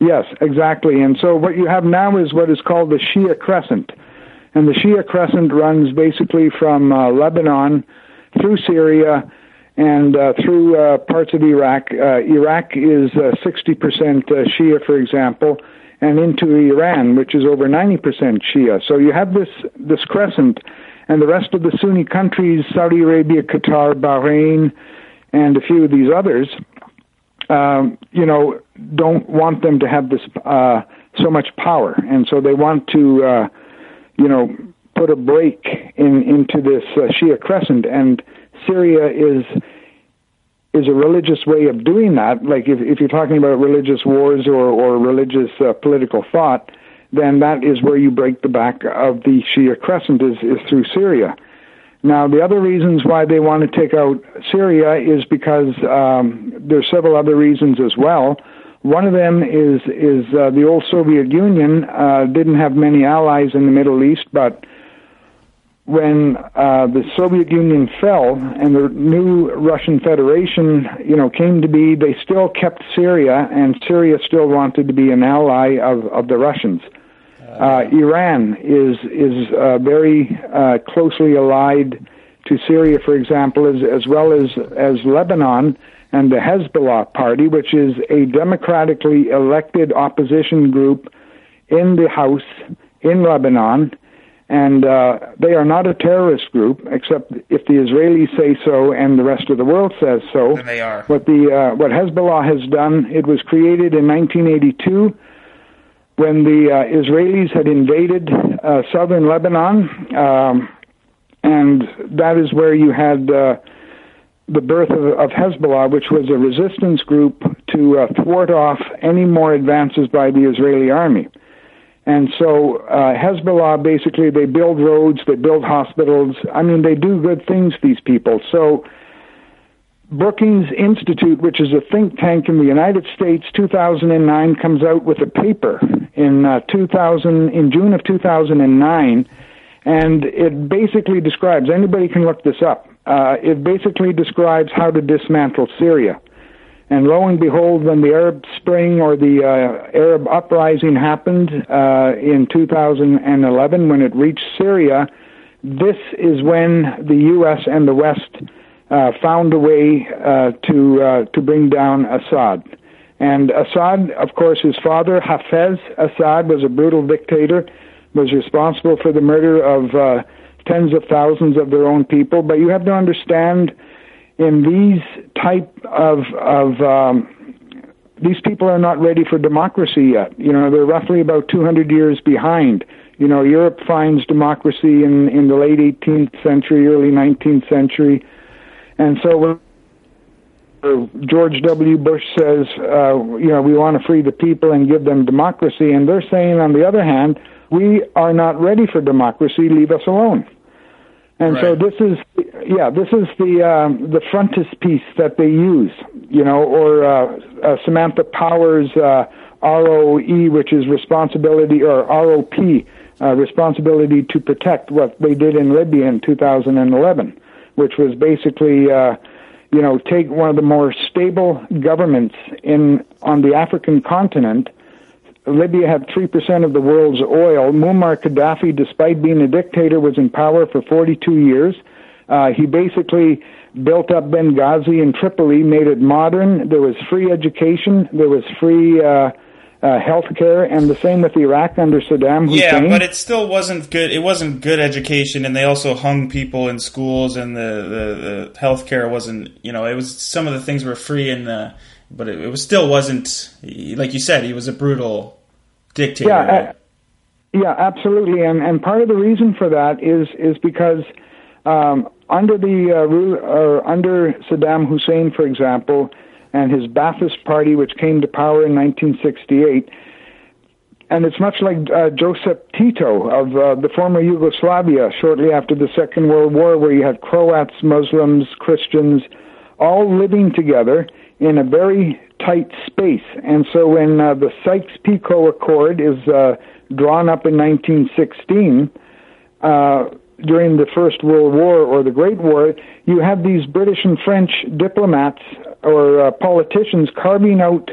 Yes, exactly. And so what you have now is what is called the Shia Crescent. And the Shia Crescent runs basically from uh, Lebanon through Syria and uh, through uh, parts of Iraq. Uh, Iraq is 60% uh, uh, Shia, for example, and into Iran, which is over 90% Shia. So you have this, this crescent, and the rest of the Sunni countries, Saudi Arabia, Qatar, Bahrain, and a few of these others, um, you know, don't want them to have this so much power, and so they want to you know, put a break in into this uh, Shia crescent, and Syria is is a religious way of doing that. Like if if you're talking about religious wars or or religious uh, political thought, then that is where you break the back of the Shia crescent is is through Syria. Now, the other reasons why they want to take out Syria is because um, there's several other reasons as well. One of them is is uh, the old Soviet Union uh, didn't have many allies in the Middle East, but when uh, the Soviet Union fell and the new Russian Federation, you know, came to be, they still kept Syria, and Syria still wanted to be an ally of, of the Russians. Uh, Iran is is uh, very uh, closely allied to Syria, for example, as as well as as Lebanon and the Hezbollah Party, which is a democratically elected opposition group in the House in Lebanon. And uh, they are not a terrorist group, except if the Israelis say so and the rest of the world says so.
And they are.
What the uh, what Hezbollah has done, it was created in 1982 when the uh, Israelis had invaded uh, southern Lebanon, um, and that is where you had uh, the birth of, of, Hezbollah, which was a resistance group to uh, thwart off any more advances by the Israeli army. And so uh, Hezbollah basically they build roads, they build hospitals. I mean, they do good things. These people. So Brookings Institute, which is a think tank in the United States, 2009 comes out with a paper in uh, 2000 in June of 2009, and it basically describes. Anybody can look this up uh, it basically describes how to dismantle Syria. And lo and behold, when the Arab Spring or the uh, Arab uprising happened uh, in 2011, when it reached Syria, this is when the U.S. and the West uh, found a way uh, to uh, to bring down Assad. And Assad, of course, his father Hafez Assad was a brutal dictator, was responsible for the murder of tens of thousands of their own people. But you have to understand, in these type of of um, these people are not ready for democracy yet. You know, they're roughly about 200 years behind. You know, Europe finds democracy in in the late 18th century, early 19th century, and so. when George W. Bush says, uh, you know, we want to free the people and give them democracy. And they're saying, on the other hand, we are not ready for democracy. Leave us alone. And right. so this is, yeah, this is the um, the frontispiece that they use, you know, or uh, uh, Samantha Power's uh, ROE, which is responsibility, or ROP, uh, responsibility to protect what they did in Libya in 2011, which was basically, uh, you know, take one of the more stable governments in on the African continent. Libya had three percent of the world's oil. Muammar Gaddafi, despite being a dictator, was in power for 42 years. Uh, he basically built up Benghazi and Tripoli, made it modern. There was free education. There was free. Uh, uh, healthcare, and the same with Iraq under Saddam Hussein.
Yeah, but it still wasn't good. It wasn't good education, and they also hung people in schools, and the the, the healthcare wasn't. You know, it was some of the things were free, and the but it, it was still wasn't like you said. He was a brutal dictator.
Yeah, uh, yeah, absolutely, and and part of the reason for that is is because. Um, under the uh, rule, or under Saddam Hussein, for example, and his Ba'athist Party, which came to power in 1968. And it's much like uh, Joseph Tito of uh, the former Yugoslavia shortly after the Second World War, where you had Croats, Muslims, Christians, all living together in a very tight space. And so when uh, the Sykes-Picot Accord is uh, drawn up in 1916, uh, during the First World War or the Great War, you have these British and French diplomats or uh, politicians carving out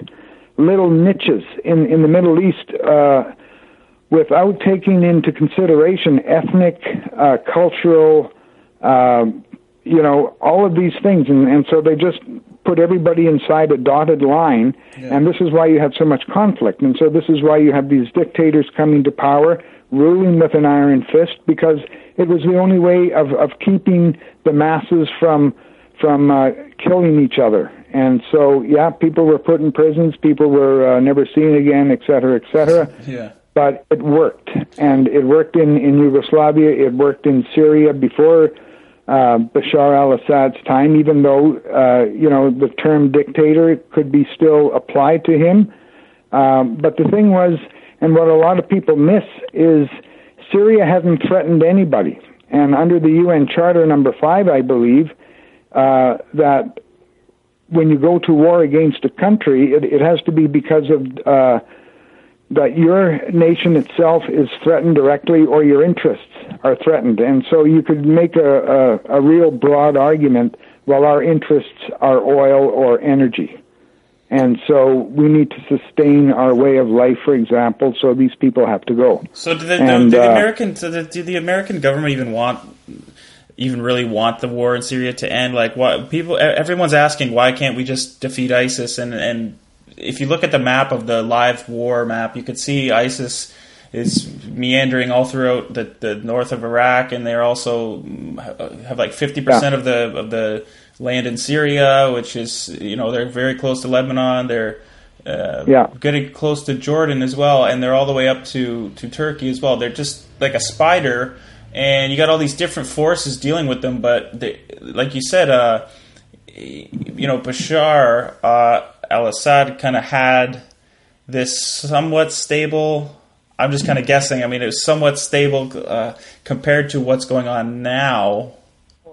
little niches in, in the Middle East uh, without taking into consideration ethnic, uh, cultural, you know, all of these things. And, and so they just put everybody inside a dotted line. Yeah. And this is why you have so much conflict. And so this is why you have these dictators coming to power, ruling with an iron fist, because it was the only way of, of keeping the masses from from uh, killing each other. And so, yeah, people were put in prisons, people were uh, never seen again, et cetera, et cetera.
Yeah.
But it worked, and it worked in, in Yugoslavia. It worked in Syria before uh, Bashar al-Assad's time, even though uh, you know the term dictator could be still applied to him. Um, but the thing was, and what a lot of people miss is Syria hasn't threatened anybody. And under the UN Charter number five, I believe, uh, that when you go to war against a country, it, it has to be because of uh, that your nation itself is threatened directly or your interests are threatened. And so you could make a, a, a real broad argument, well, our interests are oil or energy. And so we need to sustain our way of life, for example. So these people have to go.
So do the, and, the uh, American, so the, do the American government even want, even really want the war in Syria to end? Like, what people, everyone's asking, why can't we just defeat ISIS? And and if you look at the map of the live war map, you could see ISIS is meandering all throughout the, the north of Iraq, and they're also have like fifty percent of the of the land in Syria, which is you know they're very close to Lebanon. They're uh,
yeah.
getting close to Jordan as well, and they're all the way up to to Turkey as well. They're just like a spider, and you got all these different forces dealing with them. But they, like you said, uh, you know, Bashar uh, al-Assad kind of had this somewhat stable. I'm just kind of guessing. I mean, it was somewhat stable uh, compared to what's going on now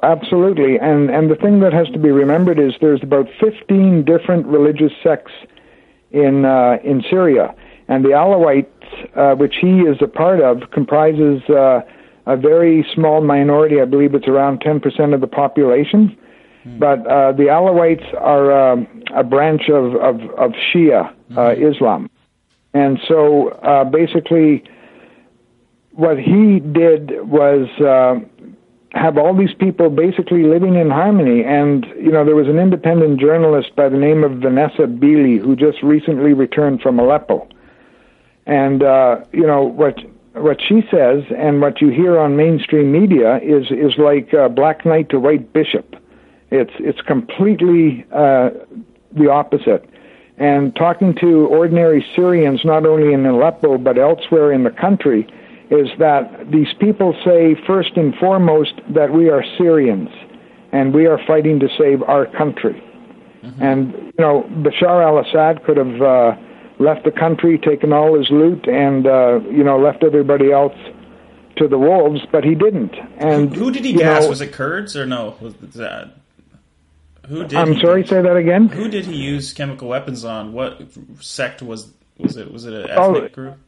Absolutely, and and the thing that has to be remembered is there's about 15 different religious sects in uh, in Syria, and the Alawites, uh, which he is a part of, comprises uh, a very small minority. I believe it's around 10% of the population. Mm. But uh, the Alawites are uh, a branch of of, of Shia mm. Islam, and so uh, basically, what he did was have all these people basically living in harmony. And, you know, there was an independent journalist by the name of Vanessa Beeley who just recently returned from Aleppo. And, uh, you know, what what she says and what you hear on mainstream media is is like uh, black knight to white bishop. It's it's completely uh, the opposite. And talking to ordinary Syrians, not only in Aleppo but elsewhere in the country, is that these people say, first and foremost, that we are Syrians and we are fighting to save our country. Mm-hmm. And, you know, Bashar al Assad could have uh, left the country, taken all his loot, and, uh, you know, left everybody else to the wolves, but he didn't. And
Who, did he gas? Know, was it Kurds or no? Was that. Who did
I'm sorry, say that again.
Who did he use chemical weapons on? What sect was was it? Was it an ethnic oh, group?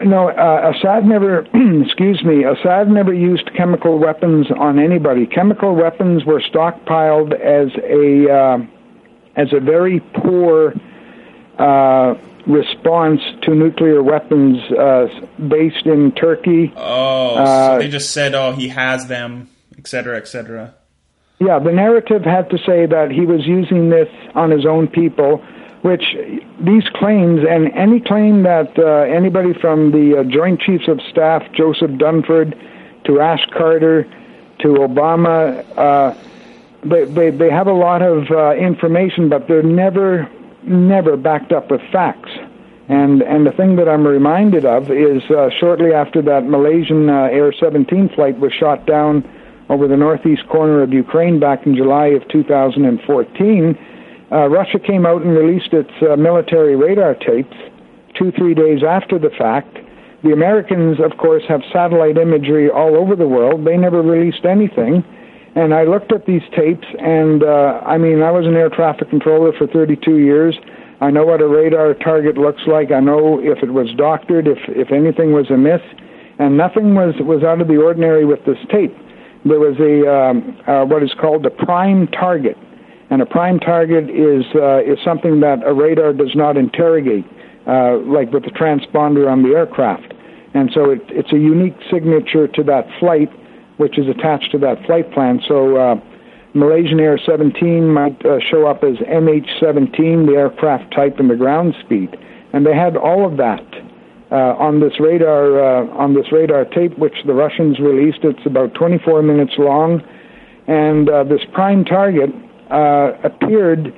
No, uh, Assad never, excuse me, Assad never used chemical weapons on anybody. Chemical weapons were stockpiled as a uh, as a very poor uh, response to nuclear weapons uh, based in Turkey.
Oh,
Uh,
so they just said, "Oh, he has them," etc., cetera, et cetera.
Yeah, the narrative had to say that he was using this on his own people, which these claims and any claim that uh, anybody from the uh, Joint Chiefs of Staff, Joseph Dunford, to Ash Carter, to Obama, uh, they, they they have a lot of uh, information, but they're never never backed up with facts. And and the thing that I'm reminded of is uh, shortly after that Malaysian uh, Air 17 flight was shot down over the northeast corner of Ukraine back in July of 2014, uh, Russia came out and released its uh, military radar tapes two, three days after the fact. The Americans, of course, have satellite imagery all over the world. They never released anything. And I looked at these tapes, and uh, I mean, I was an air traffic controller for 32 years. I know what a radar target looks like. I know if it was doctored, if if anything was amiss, and nothing was was out of the ordinary with this tape. There was a um, uh, what is called a prime target, and a prime target is uh, is something that a radar does not interrogate, uh, like with the transponder on the aircraft. And so it, it's a unique signature to that flight, which is attached to that flight plan. So uh, Malaysian Air 17 might uh, show up as MH17, the aircraft type and the ground speed, and they had all of that uh, on this radar uh, on this radar tape, which the Russians released. It's about 24 minutes long, and uh, this prime target uh, appeared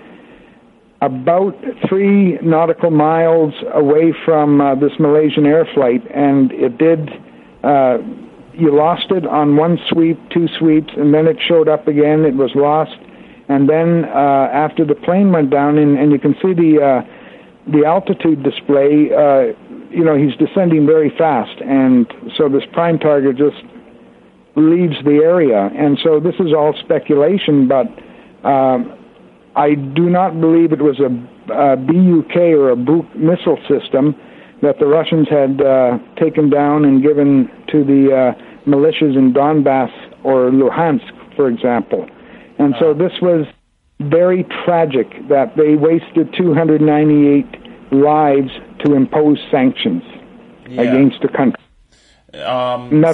about three nautical miles away from uh, this Malaysian air flight, and it did. Uh, you lost it on one sweep, two sweeps, and then it showed up again. It was lost, and then after the plane went down, and, and you can see the the altitude display. You know, he's descending very fast, and so this prime target just leaves the area. And so this is all speculation, but um, I do not believe it was a, a BUK or a Buk missile system that the Russians had uh, taken down and given to the uh, militias in Donbass or Luhansk, for example. And so this was very tragic that they wasted 298 lives to impose sanctions
Yeah.
against the country.
Um,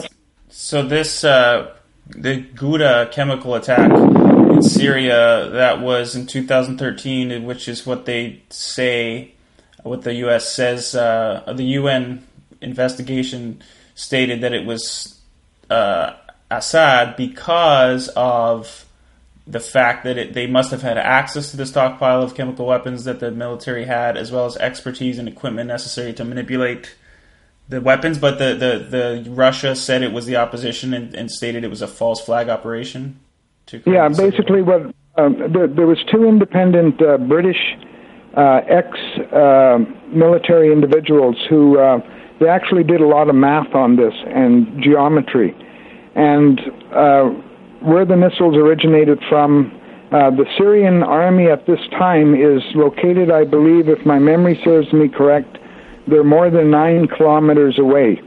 So this uh, the Ghouta chemical attack in Syria that was in 2013, which is what they say, what the U.S. says. Uh, the UN investigation stated that it was uh, Assad because of the fact that it, they must have had access to the stockpile of chemical weapons that the military had, as well as expertise and equipment necessary to manipulate the weapons, but the, the, the Russia said it was the opposition and, and stated it was a false flag operation. To
Yeah, basically, what um, there, there was two independent uh, British uh, ex-military individuals who uh, they actually did a lot of math on this and geometry, and uh, where the missiles originated from. Uh, the Syrian army at this time is located, I believe, if my memory serves me correct, they're more than nine kilometers away.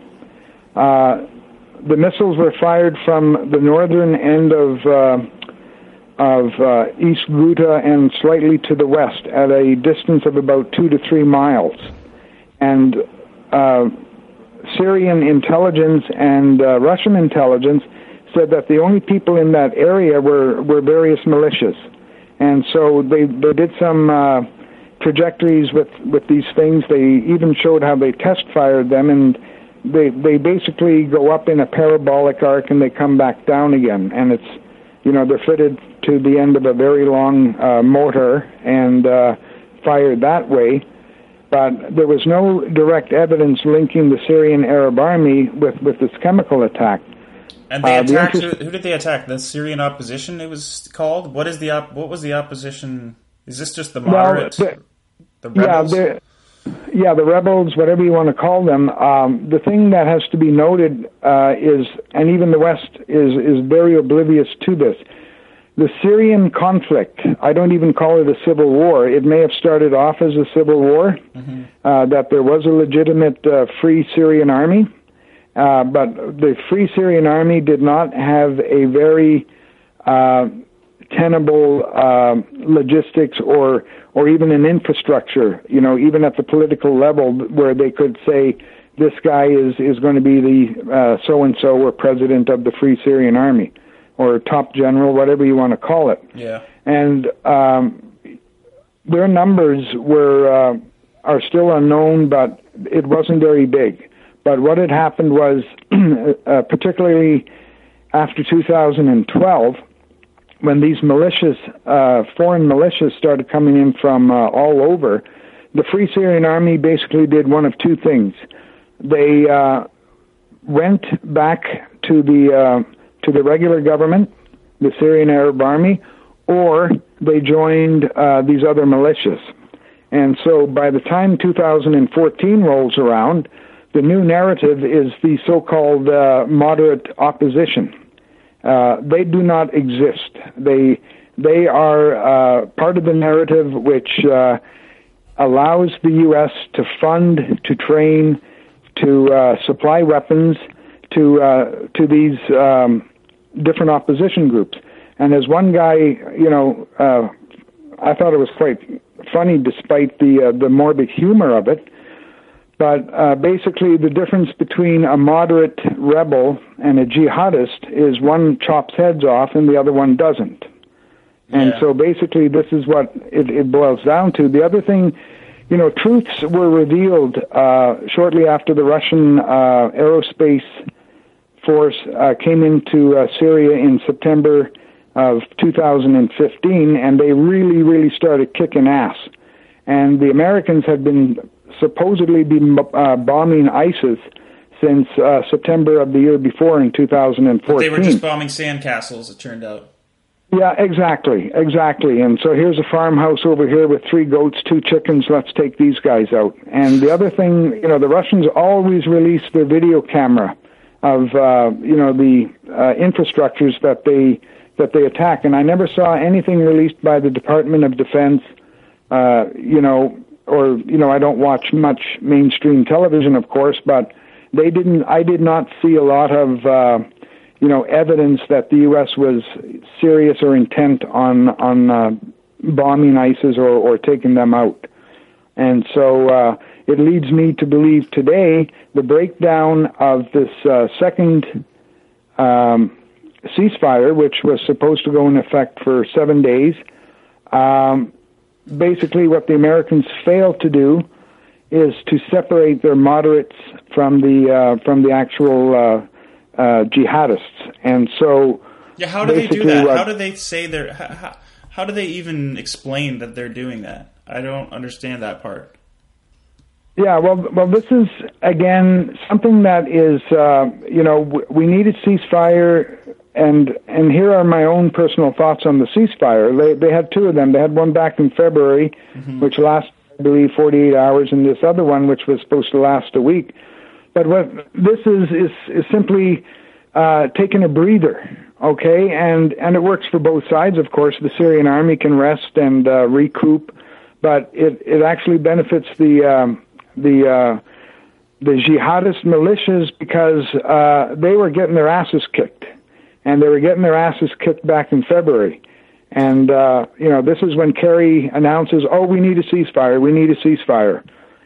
Uh, the missiles were fired from the northern end of uh, of uh, East Ghouta and slightly to the west at a distance of about two to three miles. And uh, Syrian intelligence and uh, Russian intelligence said that the only people in that area were, were various militias. And so they, they did some uh, trajectories with, with these things. They even showed how they test fired them, and they, they basically go up in a parabolic arc and they come back down again. And it's, you know, they're fitted to the end of a very long uh, motor and uh, fired that way. But there was no direct evidence linking the Syrian Arab Army with, with this chemical attack.
And they
uh, the
attacked.
interest-
who, who did they attack? The Syrian opposition. It was called. What is the op- What was the opposition? Is this just the moderate?
the-
the
Yeah,
rebels.
the yeah the rebels, whatever you want to call them. Um, the thing that has to be noted uh, is, and even the West is is very oblivious to this. the Syrian conflict, I don't even call it a civil war. It may have started off as a civil war, mm-hmm. uh, that there was a legitimate uh, free Syrian army, uh, but the free Syrian army did not have a very uh, tenable uh, logistics or or even an infrastructure. You know, even at the political level, where they could say this guy is is going to be the uh so and so or president of the Free Syrian Army or top general, whatever you want to call it.
Yeah.
And um, their numbers were uh, are still unknown, but it wasn't very big. But what had happened was, uh, particularly after 2012, when these militias, uh, foreign militias, started coming in from uh, all over, the Free Syrian Army basically did one of two things. They uh, went back to the uh, to the regular government, the Syrian Arab Army, or they joined uh, these other militias. And so by the time 2014 rolls around, the new narrative is the so called uh, moderate opposition. Uh, they do not exist. They, they are uh, part of the narrative which uh, allows the U.S. to fund, to train, to uh, supply weapons to, to these. Um, different opposition groups. And as one guy, you know, uh, I thought it was quite funny, despite the uh, the morbid humor of it. But uh, basically, the difference between a moderate rebel and a jihadist is one chops heads off and the other one doesn't. And
yeah.
so basically, this is what it, it boils down to. The other thing, you know, truths were revealed uh, shortly after the Russian uh, aerospace force uh, came into uh, Syria in September of 2015, and they really, really started kicking ass. And the Americans had been supposedly been uh, bombing ISIS since uh, September of the year before in 2014. But
they were just bombing sandcastles, it turned out.
Yeah, exactly, exactly. And so here's a farmhouse over here with three goats, two chickens. Let's take these guys out. And the other thing, you know, the Russians always release their video camera of uh, you know the uh, infrastructures that they that they attack. And I never saw anything released by the Department of Defense. Uh, you know, or you know, I don't watch much mainstream television, of course, but they didn't. I did not see a lot of uh, you know evidence that the U.S. was serious or intent on on uh, bombing ISIS or or taking them out. And so uh, it leads me to believe today the breakdown of this uh, second um, ceasefire, which was supposed to go in effect for seven days. Um, basically, what the Americans failed to do is to separate their moderates from the uh, from the actual uh, uh, jihadists, and so.
Yeah, how do they do that? how do they say they're? How, how do they even explain that they're doing that? I don't understand that part.
Yeah, well, well, this is again something that is, uh, you know, we need a ceasefire, and and here are my own personal thoughts on the ceasefire. They they had two of them. They had one back in February, mm-hmm. which lasted, I believe, 48 hours, and this other one, which was supposed to last a week. But what this is is is simply uh, taking a breather, okay, and and it works for both sides. Of course, the Syrian army can rest and uh, recoup, but it it actually benefits the um, the uh, the jihadist militias because uh, they were getting their asses kicked, and they were getting their asses kicked back in February. And uh, you know, this is when Kerry announces, "Oh, we need a ceasefire. We need a ceasefire."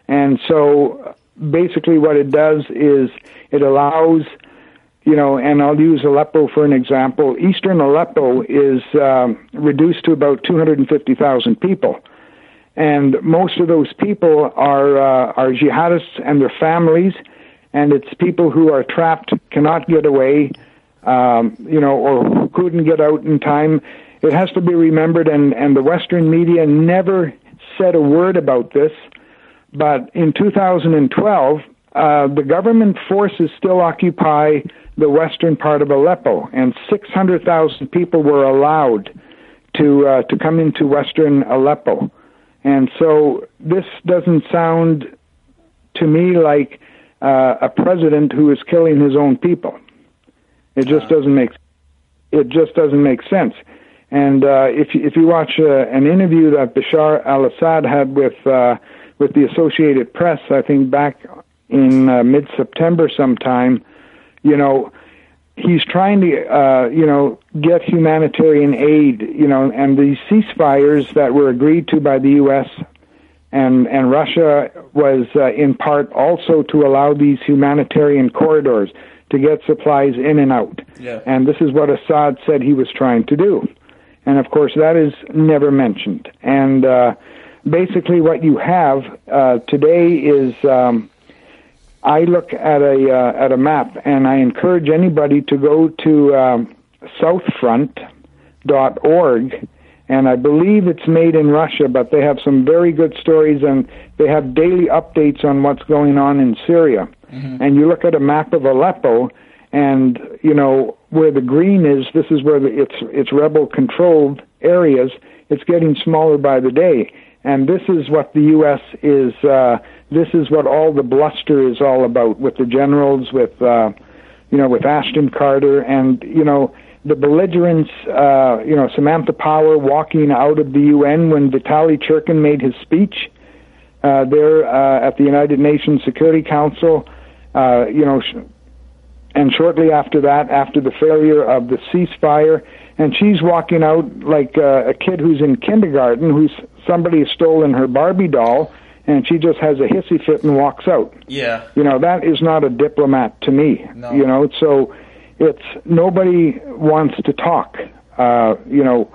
And so, basically, what it does is it allows, you know, and I'll use Aleppo for an example. Eastern Aleppo is um, reduced to about 250,000 people and most of those people are uh, are jihadists and their families, and it's people who are trapped, cannot get away, um, you know, or couldn't get out in time. It has to be remembered, and and the Western media never said a word about this, but in 2012, uh, the government forces still occupy the western part of Aleppo, and 600,000 people were allowed to uh, to come into western Aleppo. And so this doesn't sound to me like uh, a president who is killing his own people. It just doesn't make it just doesn't make sense. And uh, if you, if you watch uh, an interview that Bashar al-Assad had with uh, with the Associated Press, I think back in uh, mid-September sometime, you know, he's trying to uh, you know get humanitarian aid, you know, and these ceasefires that were agreed to by the U.S. and and Russia was uh, in part also to allow these humanitarian corridors to get supplies in and out.
Yeah.
And this is what Assad said he was trying to do. And of course, that is never mentioned. And uh, basically, what you have uh, today is um, I look at a uh, at a map, and I encourage anybody to go to um, southfront.org. And I believe it's made in Russia, but they have some very good stories, and they have daily updates on what's going on in Syria. And you look at a map of Aleppo, and you know where the green is. This is where the, it's it's rebel controlled areas. It's getting smaller by the day, and this is what the U.S. is. Uh, this is what all the bluster is all about with the generals, with uh, you know, with Ashton Carter, and you know the belligerents, Uh, you know, Samantha Power walking out of the UN when Vitaly Churkin made his speech uh, there uh, at the United Nations Security Council. Uh, you know, sh- and shortly after that, after the failure of the ceasefire, and she's walking out like uh, a kid who's in kindergarten, who's somebody has stolen her Barbie doll, and she just has a hissy fit and walks out.
Yeah.
You know, that is not a diplomat to me.
No.
You know, so it's nobody wants to talk. Uh, you know,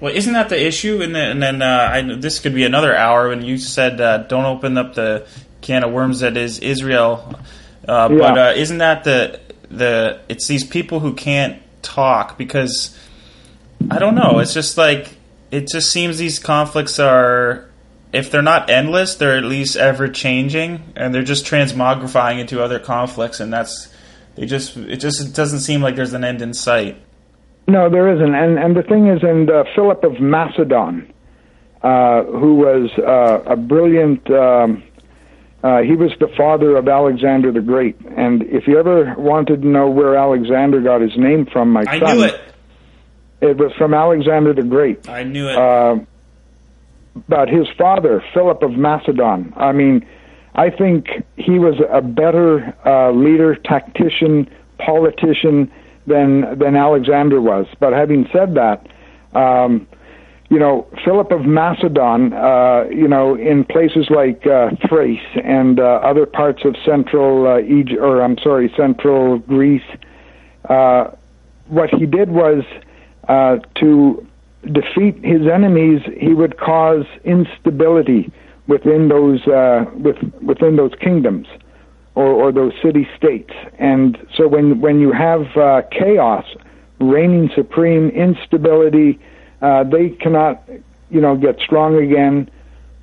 Well, isn't that the issue? And then, and then uh, I, know this could be another hour when you said uh, don't open up the can of worms that is Israel. Uh, But uh, isn't that the the? It's these people who can't talk because I don't know. It's just like it just seems these conflicts are. If they're not endless, they're at least ever changing, and they're just transmogrifying into other conflicts, and that's they just it just it doesn't seem like there's an end in sight.
No, there isn't. And and the thing is, and uh, Philip of Macedon, uh, who was uh, a brilliant. Um, uh, he was the father of Alexander the Great. And if you ever wanted to know where Alexander got his name from, my
I
son,
knew it.
it was from Alexander the Great.
I knew it.
Uh, but his father, Philip of Macedon, I mean, I think he was a better uh, leader, tactician, politician than than Alexander was. But having said that, um, you know, Philip of Macedon, uh, you know, in places like uh, Thrace and uh, other parts of central uh, Egypt, or I'm sorry, central Greece, uh, what he did was uh, to defeat his enemies. He would cause instability within those uh, with, within those kingdoms or, or those city states. And so when when you have uh, chaos reigning supreme, instability, uh, they cannot you know get strong again.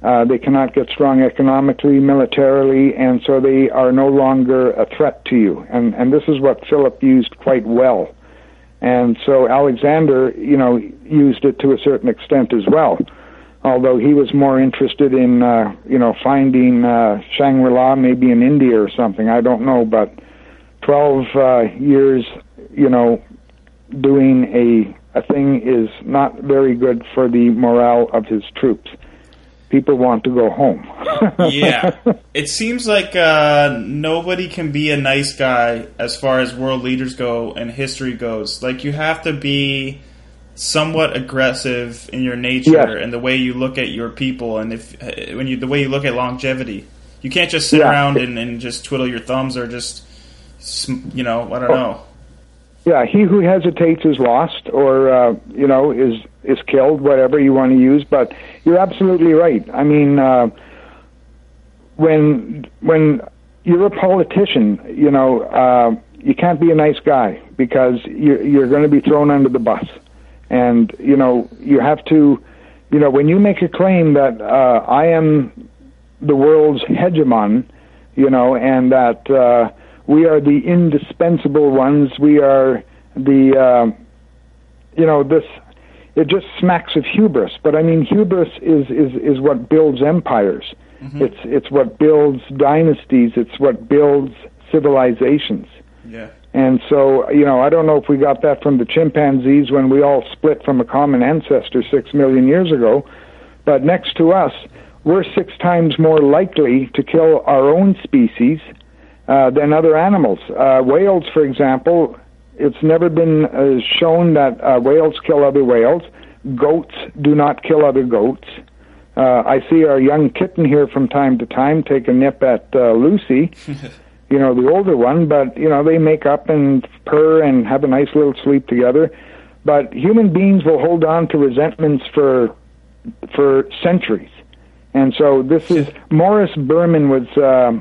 Uh, they cannot get strong economically, militarily, and so they are no longer a threat to you. And and this is what Philip used quite well. And so Alexander, you know, used it to a certain extent as well. Although he was more interested in, uh, you know, finding uh, Shangri-La, maybe in India or something. I don't know, but 12 uh, years, you know, doing a a thing is not very good for the morale of his troops. People want to go home.
yeah. It seems like uh, nobody can be a nice guy as far as world leaders go and history goes. Like, you have to be somewhat aggressive in your nature
Yes.
and the way you look at your people and if uh, when you the way you look at longevity. You can't just sit
Yeah.
around and, and just twiddle your thumbs or just, you know, I don't know.
Yeah, he who hesitates is lost, or uh, you know, is is killed. Whatever you want to use, but you're absolutely right. I mean, uh, when when you're a politician, you know, uh, you can't be a nice guy because you're you're going to be thrown under the bus, and you know, you have to, you know, when you make a claim that uh, I am the world's hegemon, you know, and that uh, we are the indispensable ones. We are the, uh, you know, this. It just smacks of hubris. But I mean, hubris is is is what builds empires. It's it's what builds dynasties. It's what builds civilizations.
Yeah.
And so, you know, I don't know if we got that from the chimpanzees when we all split from a common ancestor six million years ago, but next to us, we're six times more likely to kill our own species uh, than other animals. Uh, whales, for example, it's never been uh, shown that uh, whales kill other whales. Goats do not kill other goats. Uh, I see our young kitten here from time to time take a nip at uh, Lucy, you know, the older one, but, you know, they make up and purr and have a nice little sleep together. But human beings will hold on to resentments for for centuries. And so this is Morris Berman was uh,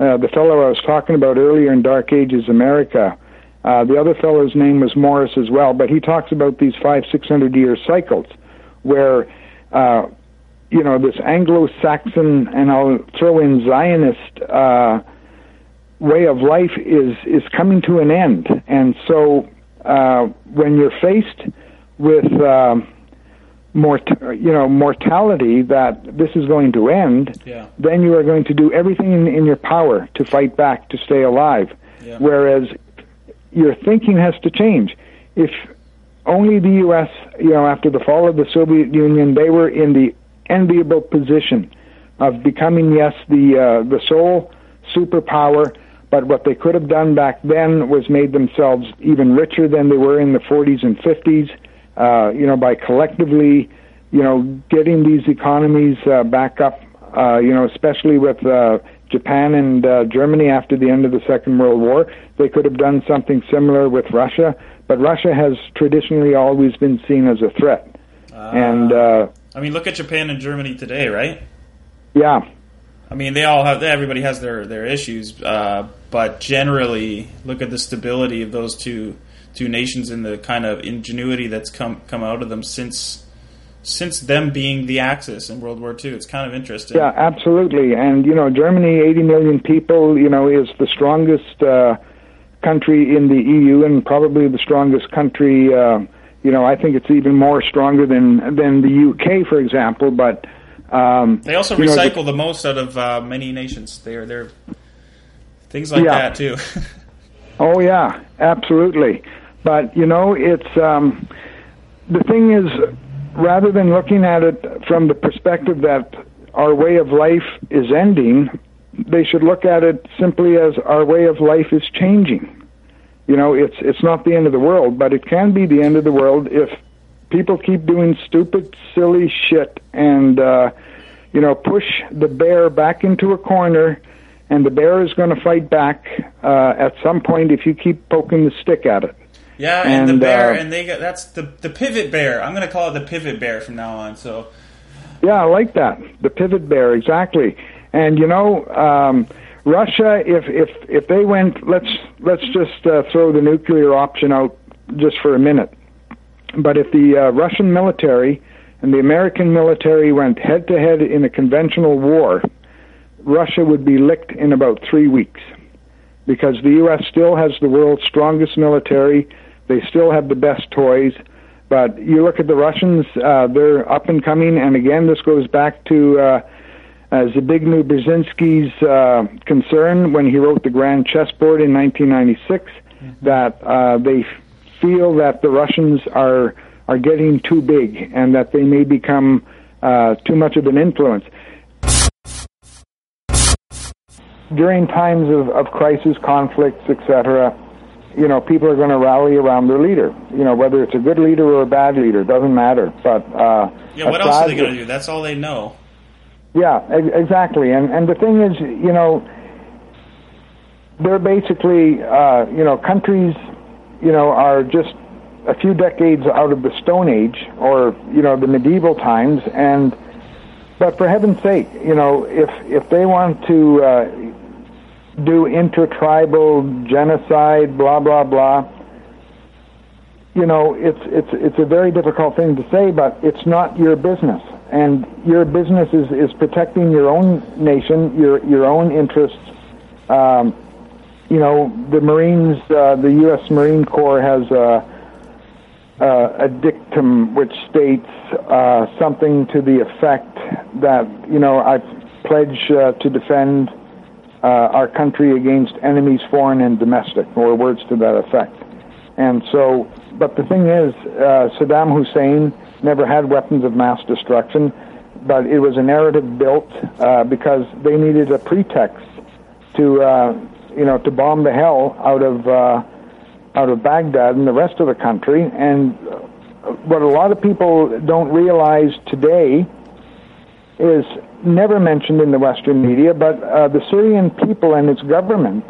uh, the fellow I was talking about earlier in Dark Ages America. Uh, the other fellow's name was Morris as well, but he talks about these five, six hundred year cycles where, uh, you know, this Anglo Saxon and I'll throw in Zionist uh, way of life is, is coming to an end. And so uh, when you're faced with, uh, mort- you know, mortality that this is going to end,
Yeah.
then you are going to do everything in, in your power to fight back to stay alive.
Yeah.
Whereas your thinking has to change. If only the U.S., you know, after the fall of the Soviet Union, they were in the enviable position of becoming, yes, the uh, the sole superpower. But what they could have done back then was made themselves even richer than they were in the 40s and 50s. Uh, you know, by collectively, you know, getting these economies uh, back up. Uh, you know, especially with uh, Japan and uh, Germany after the end of the Second World War. They could have done something similar with Russia, but Russia has traditionally always been seen as a threat. and uh,
I mean, look at Japan and Germany today, right?
yeah,
I mean, they all have. Everybody has their their issues, uh, but generally, look at the stability of those two two nations and the kind of ingenuity that's come come out of them since since them being the Axis in World War II. It's kind of interesting.
yeah, absolutely. And you know, Germany, 80 million people, you know, is the strongest uh, country in the EU and probably the strongest country. Uh, you know, I think it's even more stronger than than the UK, for example. But um,
They also
you know, the-
recycle the most out of uh, many nations. They're they're things like
Yeah.
that too.
Oh yeah, absolutely. But you know, it's um, the thing is, rather than looking at it from the perspective that our way of life is ending, they should look at it simply as our way of life is changing. You know, it's it's not the end of the world, but it can be the end of the world if people keep doing stupid, silly shit and uh, you know push the bear back into a corner and the bear is going to fight back uh, at some point if you keep poking the stick at it.
Yeah, and, the bear,
uh,
and they got that's the the pivot bear. I'm going to call it the pivot bear from now on. So
Yeah, I like that. The pivot bear, exactly. And you know, um, Russia, if if if they went, let's let's just uh, throw the nuclear option out just for a minute. But if the uh, Russian military and the American military went head to head in a conventional war, Russia would be licked in about three weeks because the U.S. still has the world's strongest military. They still have the best toys. But you look at the Russians, uh, they're up and coming. And again, this goes back to uh, uh, Zbigniew Brzezinski's uh, concern when he wrote the Grand Chessboard in 1996 that uh, they feel that the Russians are are getting too big and that they may become uh, too much of an influence. During times of, of crisis, conflicts, etc., you know, people are going to rally around their leader. You know, whether it's a good leader or a bad leader, doesn't matter. But uh,
yeah, what else are they going to do? That's all they know.
yeah, ex- exactly. And and the thing is, you know, they're basically, uh, you know, countries, you know, are just a few decades out of the Stone Age or you know the medieval times, and but for heaven's sake, you know, if if they want to uh, do intertribal genocide, blah blah blah. You know, it's it's it's a very difficult thing to say, but it's not your business, and your business is, is protecting your own nation, your your own interests. Um, you know, the Marines, uh, the U.S. Marine Corps has a, a, a dictum which states uh, something to the effect that you know I pledge uh, to defend uh, our country against enemies, foreign and domestic, or words to that effect. And so, but the thing is, uh, Saddam Hussein never had weapons of mass destruction, but it was a narrative built uh, because they needed a pretext to, uh, you know, to bomb the hell out of uh, out of Baghdad and the rest of the country. And what a lot of people don't realize today is never mentioned in the Western media, but uh, the Syrian people and its government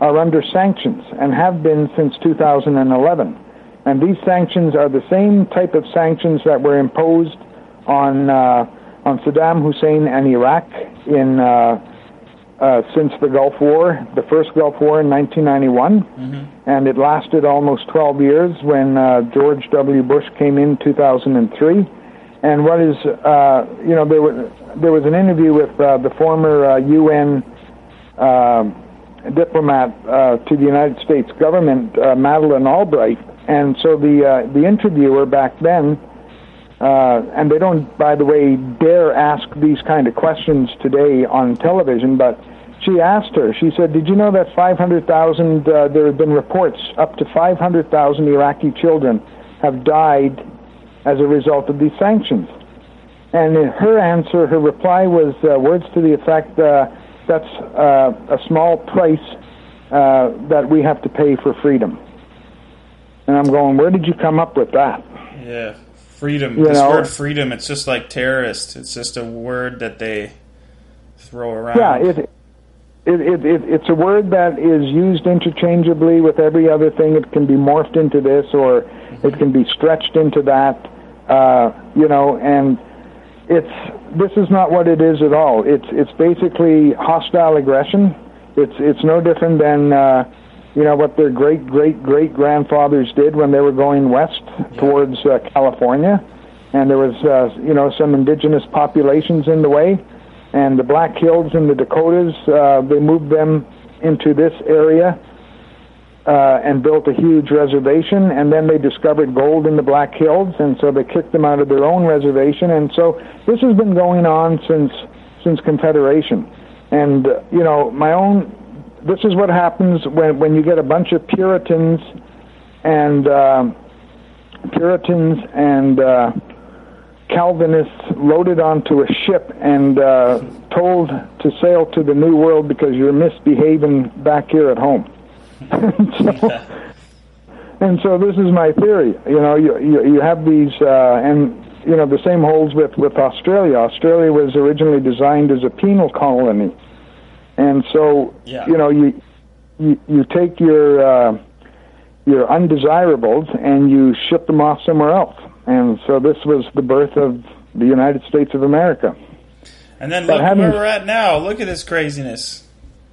are under sanctions and have been since 2011. And these sanctions are the same type of sanctions that were imposed on uh, on Saddam Hussein and Iraq in uh, uh, since the Gulf War, the first Gulf War in 1991, mm-hmm. and it lasted almost 12 years when uh, George W. Bush came in 2003. And what is, uh, you know, there was there was an interview with uh, the former UN uh, diplomat uh, to the United States government, uh, Madeleine Albright, and so the uh, the interviewer back then, uh, and they don't, by the way, dare ask these kind of questions today on television, but she asked her. She said, "Did you know that 500,000? Uh, there have been reports up to 500,000 Iraqi children have died as a result of these sanctions." And her answer, her reply was uh, words to the effect. Uh, that's uh, a small price uh, that we have to pay for freedom. And I'm going, where did you come up with that?
Yeah, freedom. You this know? word freedom, it's just like terrorist. It's just a word that they throw around.
Yeah, it, it, it, it, it's a word that is used interchangeably with every other thing. It can be morphed into this or it can be stretched into that. Uh, you know, and it's this is not what it is at all. It's it's basically hostile aggression. It's it's no different than uh, you know what their great great great grandfathers did when they were going west towards uh, California, and there was uh, you know some indigenous populations in the way, and the Black Hills and the Dakotas uh, they moved them into this area uh, and built a huge reservation, and then they discovered gold in the Black Hills, and so they kicked them out of their own reservation, and so this has been going on since since Confederation, and uh, you know my own. This is what happens when when you get a bunch of Puritans and uh, Puritans and uh, Calvinists loaded onto a ship and uh, told to sail to the New World because you're misbehaving back here at home and, so, and so this is my theory. You know, you you, you have these, uh, and you know, the same holds with with Australia. Australia was originally designed as a penal colony, and so
yeah.
you know, you you, you take your uh, your undesirables and you ship them off somewhere else. And so this was the birth of the United States of America.
And then look having, where we're at now. Look at this craziness.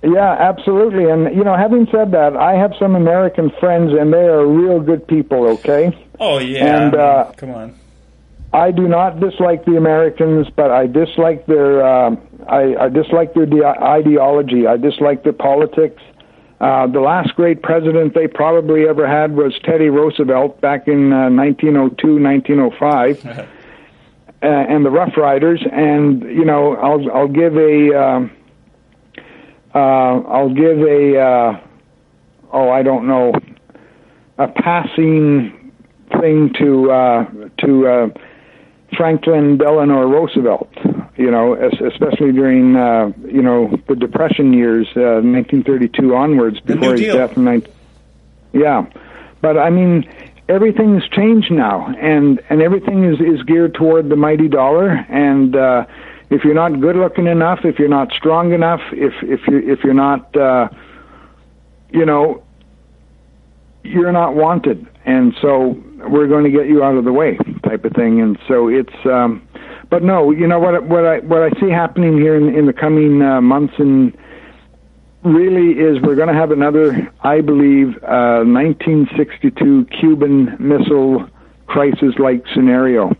Yeah, absolutely. And you know, having said that, I have some American friends, and they are real good people. Okay.
Oh yeah. And uh, come on.
I do not dislike the Americans, but I dislike their uh, I, I dislike their ideology. I dislike their politics. Uh, the last great president they probably ever had was Teddy Roosevelt back in uh, 1902, 1905, uh, and the Rough Riders. And you know, I'll I'll give a. Uh, uh, I'll give a, uh, oh, I don't know, a passing thing to uh, to uh, Franklin Delano Roosevelt. You know, especially during uh, you know the Depression years, uh, 1932 onwards, before his death in 19. Yeah, but I mean, everything's changed now, and and everything is is geared toward the mighty dollar, and uh, if you're not good looking enough, if you're not strong enough, if if you if you're not, uh, you know, you're not wanted, and so we're going to get you out of the way, type of thing. And so it's, um, but no, you know what what I what I see happening here in, in the coming uh, months and really is we're going to have another, I believe, uh, 1962 Cuban Missile crisis-like scenario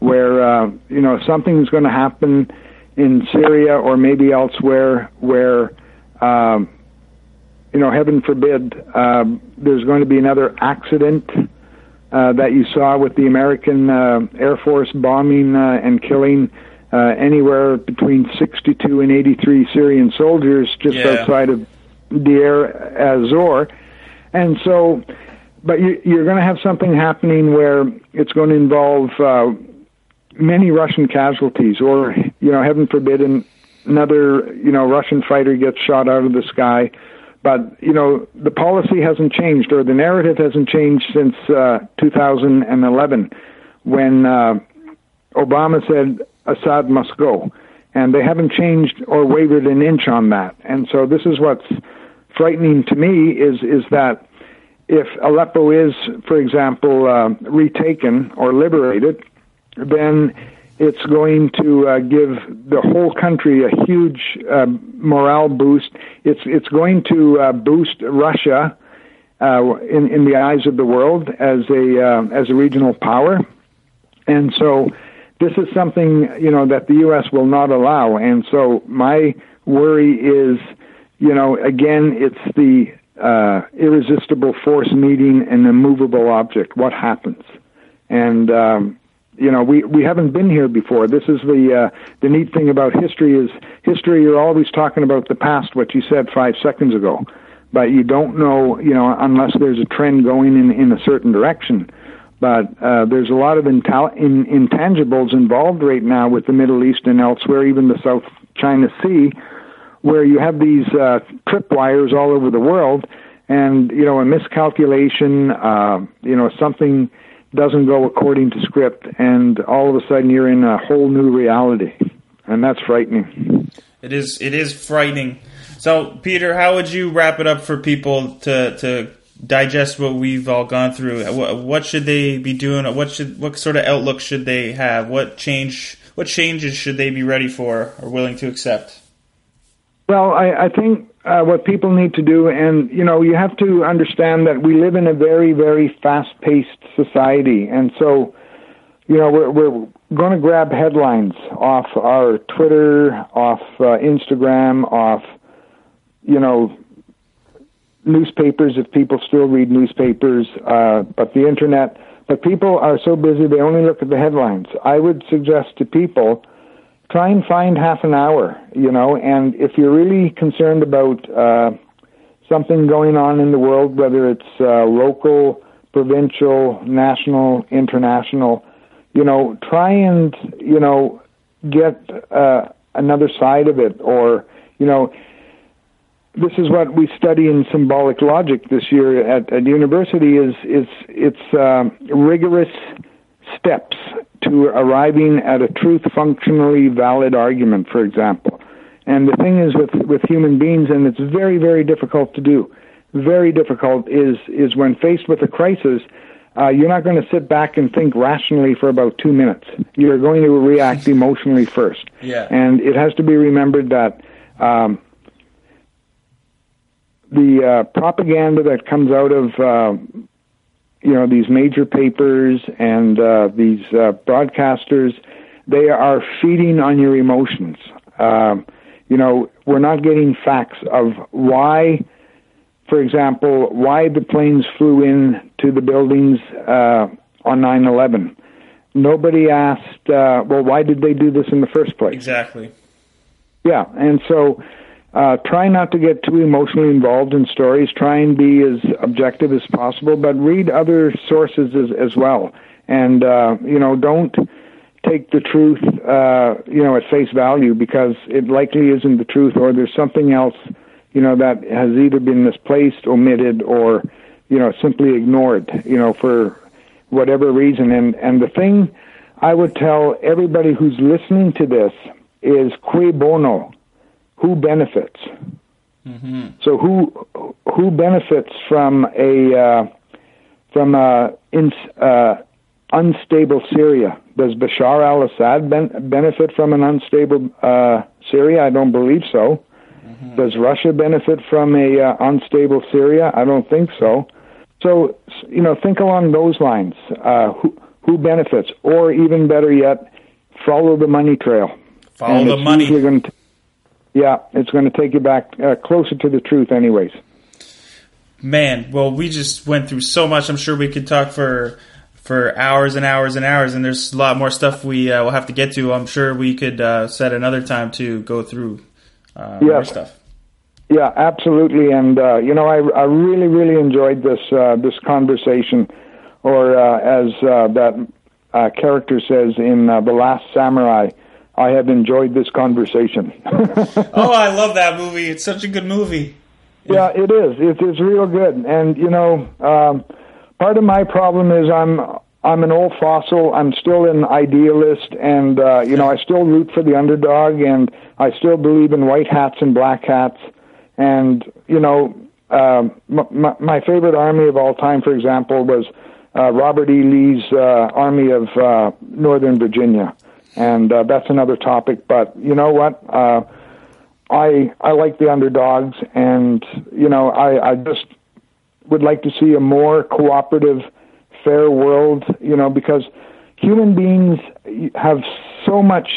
where uh, you know something's going to happen in Syria or maybe elsewhere where um, you know heaven forbid uh, there's going to be another accident uh, that you saw with the American uh, Air Force bombing uh, and killing uh, anywhere between 62 and 83 Syrian soldiers just
Yeah.
outside of Deir az-Zor, and so. But you, you're going to have something happening where it's going to involve uh, many Russian casualties, or you know, heaven forbid, another you know Russian fighter gets shot out of the sky. But you know, the policy hasn't changed, or the narrative hasn't changed since uh, 2011, when uh, Obama said Assad must go, and they haven't changed or wavered an inch on that. And so this is what's frightening to me is is that if Aleppo is, for example, uh, retaken or liberated, then it's going to uh, give the whole country a huge uh, morale boost. It's it's going to uh, boost Russia uh, in in the eyes of the world as a uh, as a regional power, and so this is something you know that the U.S. will not allow. And so my worry is, you know, again, it's the uh, irresistible force meeting an immovable object. What happens? And um, you know, we we haven't been here before. This is the uh, the neat thing about history is history. You're always talking about the past, what you said five seconds ago, but you don't know, you know, unless there's a trend going in in a certain direction. But uh, there's a lot of intal- in, intangibles involved right now with the Middle East and elsewhere, even the South China Sea, where you have these uh, tripwires all over the world, and you know a miscalculation, uh, you know something doesn't go according to script, and all of a sudden you're in a whole new reality, and that's frightening.
It is it is frightening. So, Peter, how would you wrap it up for people to to digest what we've all gone through? What, what should they be doing? What should what sort of outlook should they have? What change what changes should they be ready for or willing to accept?
Well, I, I think uh, what people need to do, and you know, you have to understand that we live in a very, very fast-paced society, and so, you know, we're we're going to grab headlines off our Twitter, off uh, Instagram, off, you know, newspapers if people still read newspapers, uh, but the internet. But people are so busy they only look at the headlines. I would suggest to people try and find half an hour, you know, and if you're really concerned about uh, something going on in the world, whether it's uh, local, provincial, national, international, you know, try and, you know, get uh, another side of it or, you know, this is what we study in symbolic logic this year at, at university is is it's um, rigorous steps to arriving at a truth functionally valid argument, for example. And the thing is with, with human beings, and it's very, very difficult to do, very difficult, is, is when faced with a crisis, uh, you're not going to sit back and think rationally for about two minutes. You're going to react emotionally first.
Yeah.
And it has to be remembered that um, the uh, propaganda that comes out of uh, you know these major papers and uh, these uh, broadcasters they are feeding on your emotions. Um, you know we're not getting facts of why for example why the planes flew in to the buildings uh, on 9/11 nobody asked uh, well why did they do this in the first place?
Exactly.
yeah, and so uh, try not to get too emotionally involved in stories. Try and be as objective as possible, but read other sources as, as well. And uh, you know, don't take the truth, uh, you know, at face value because it likely isn't the truth, or there's something else, you know, that has either been misplaced, omitted, or you know, simply ignored. You know, for whatever reason. And and the thing I would tell everybody who's listening to this is cui bono, who benefits. So who who benefits from a uh, from a ins, uh, unstable Syria? Does Bashar al-Assad ben- benefit from an unstable uh, Syria? I don't believe so. Does Russia benefit from a uh, unstable Syria? I don't think so. So you know, think along those lines. Uh, who who benefits, or even better yet, follow the money trail.
Follow
And
the money.
usually gonna t- yeah, it's going to take you back uh, closer to the truth, anyways.
Man, well, we just went through so much. I'm sure we could talk for for hours and hours and hours, and there's a lot more stuff we uh, will have to get to. I'm sure we could uh, set another time to go through uh, more stuff.
Yeah, absolutely. And uh, you know, I I really really enjoyed this uh, this conversation, or uh, as uh, that uh, character says in uh, the Last Samurai, I have enjoyed this conversation.
Oh, I love that movie. It's such a good movie.
yeah, it is. It is real good. And you know, um, part of my problem is I'm I'm an old fossil. I'm still an idealist, and uh, you know, I still root for the underdog, and I still believe in white hats and black hats. And you know, um, my, my favorite army of all time, for example, was uh, Robert E. Lee's uh, Army of uh, Northern Virginia, and uh, that's another topic. But you know what? Uh, I I like the underdogs, and you know, I I just would like to see a more cooperative, fair world. You know, because human beings have so much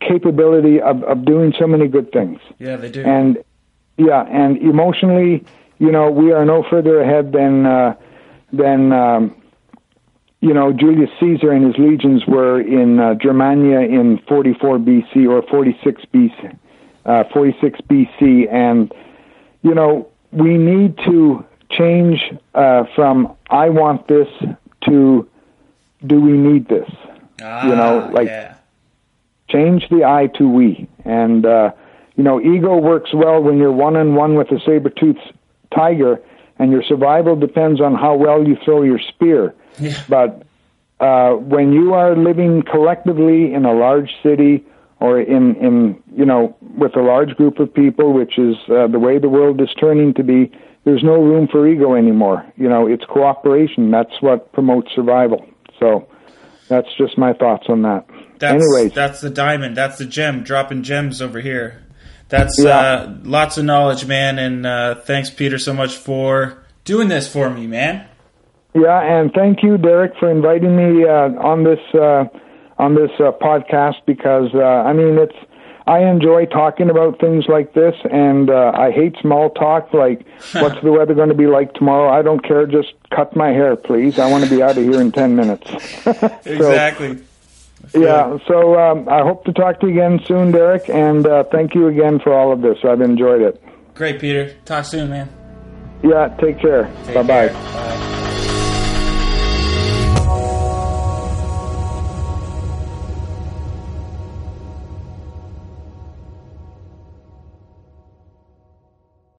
capability of, of doing so many good things.
Yeah, they do.
And yeah, and emotionally, you know, we are no further ahead than uh, than um, you know Julius Caesar and his legions were in uh, Germania in 44 BC or 46 BC, uh, 46 BC, and you know we need to change uh, from I want this to do we need this?
ah,
you know, like-
yeah.
change the I to we. And, uh, you know, ego works well when you're one on one with a saber-toothed tiger, and your survival depends on how well you throw your spear.
Yeah.
But uh, when you are living collectively in a large city or in, in, you know, with a large group of people, which is uh, the way the world is turning to be, there's no room for ego anymore. You know, it's cooperation. That's what promotes survival. So that's just my thoughts on that.
That's,
Anyways.
that's the diamond. That's the gem. Dropping gems over here. That's
Yeah.
uh, lots of knowledge, man. And uh, thanks, Peter, so much for doing this for me, man.
Yeah, and thank you, Derek, for inviting me uh, on this uh, on this uh, podcast because uh, I mean it's I enjoy talking about things like this, and uh, I hate small talk. Like, what's the weather going to be like tomorrow? I don't care. Just cut my hair, please. I want to be out of here in ten minutes.
Exactly.
Yeah. So um, I hope to talk to you again soon, Derek, and uh, thank you again for all of this. I've enjoyed it.
Great, Peter. Talk soon, man.
Yeah. Take care. Bye.
Bye.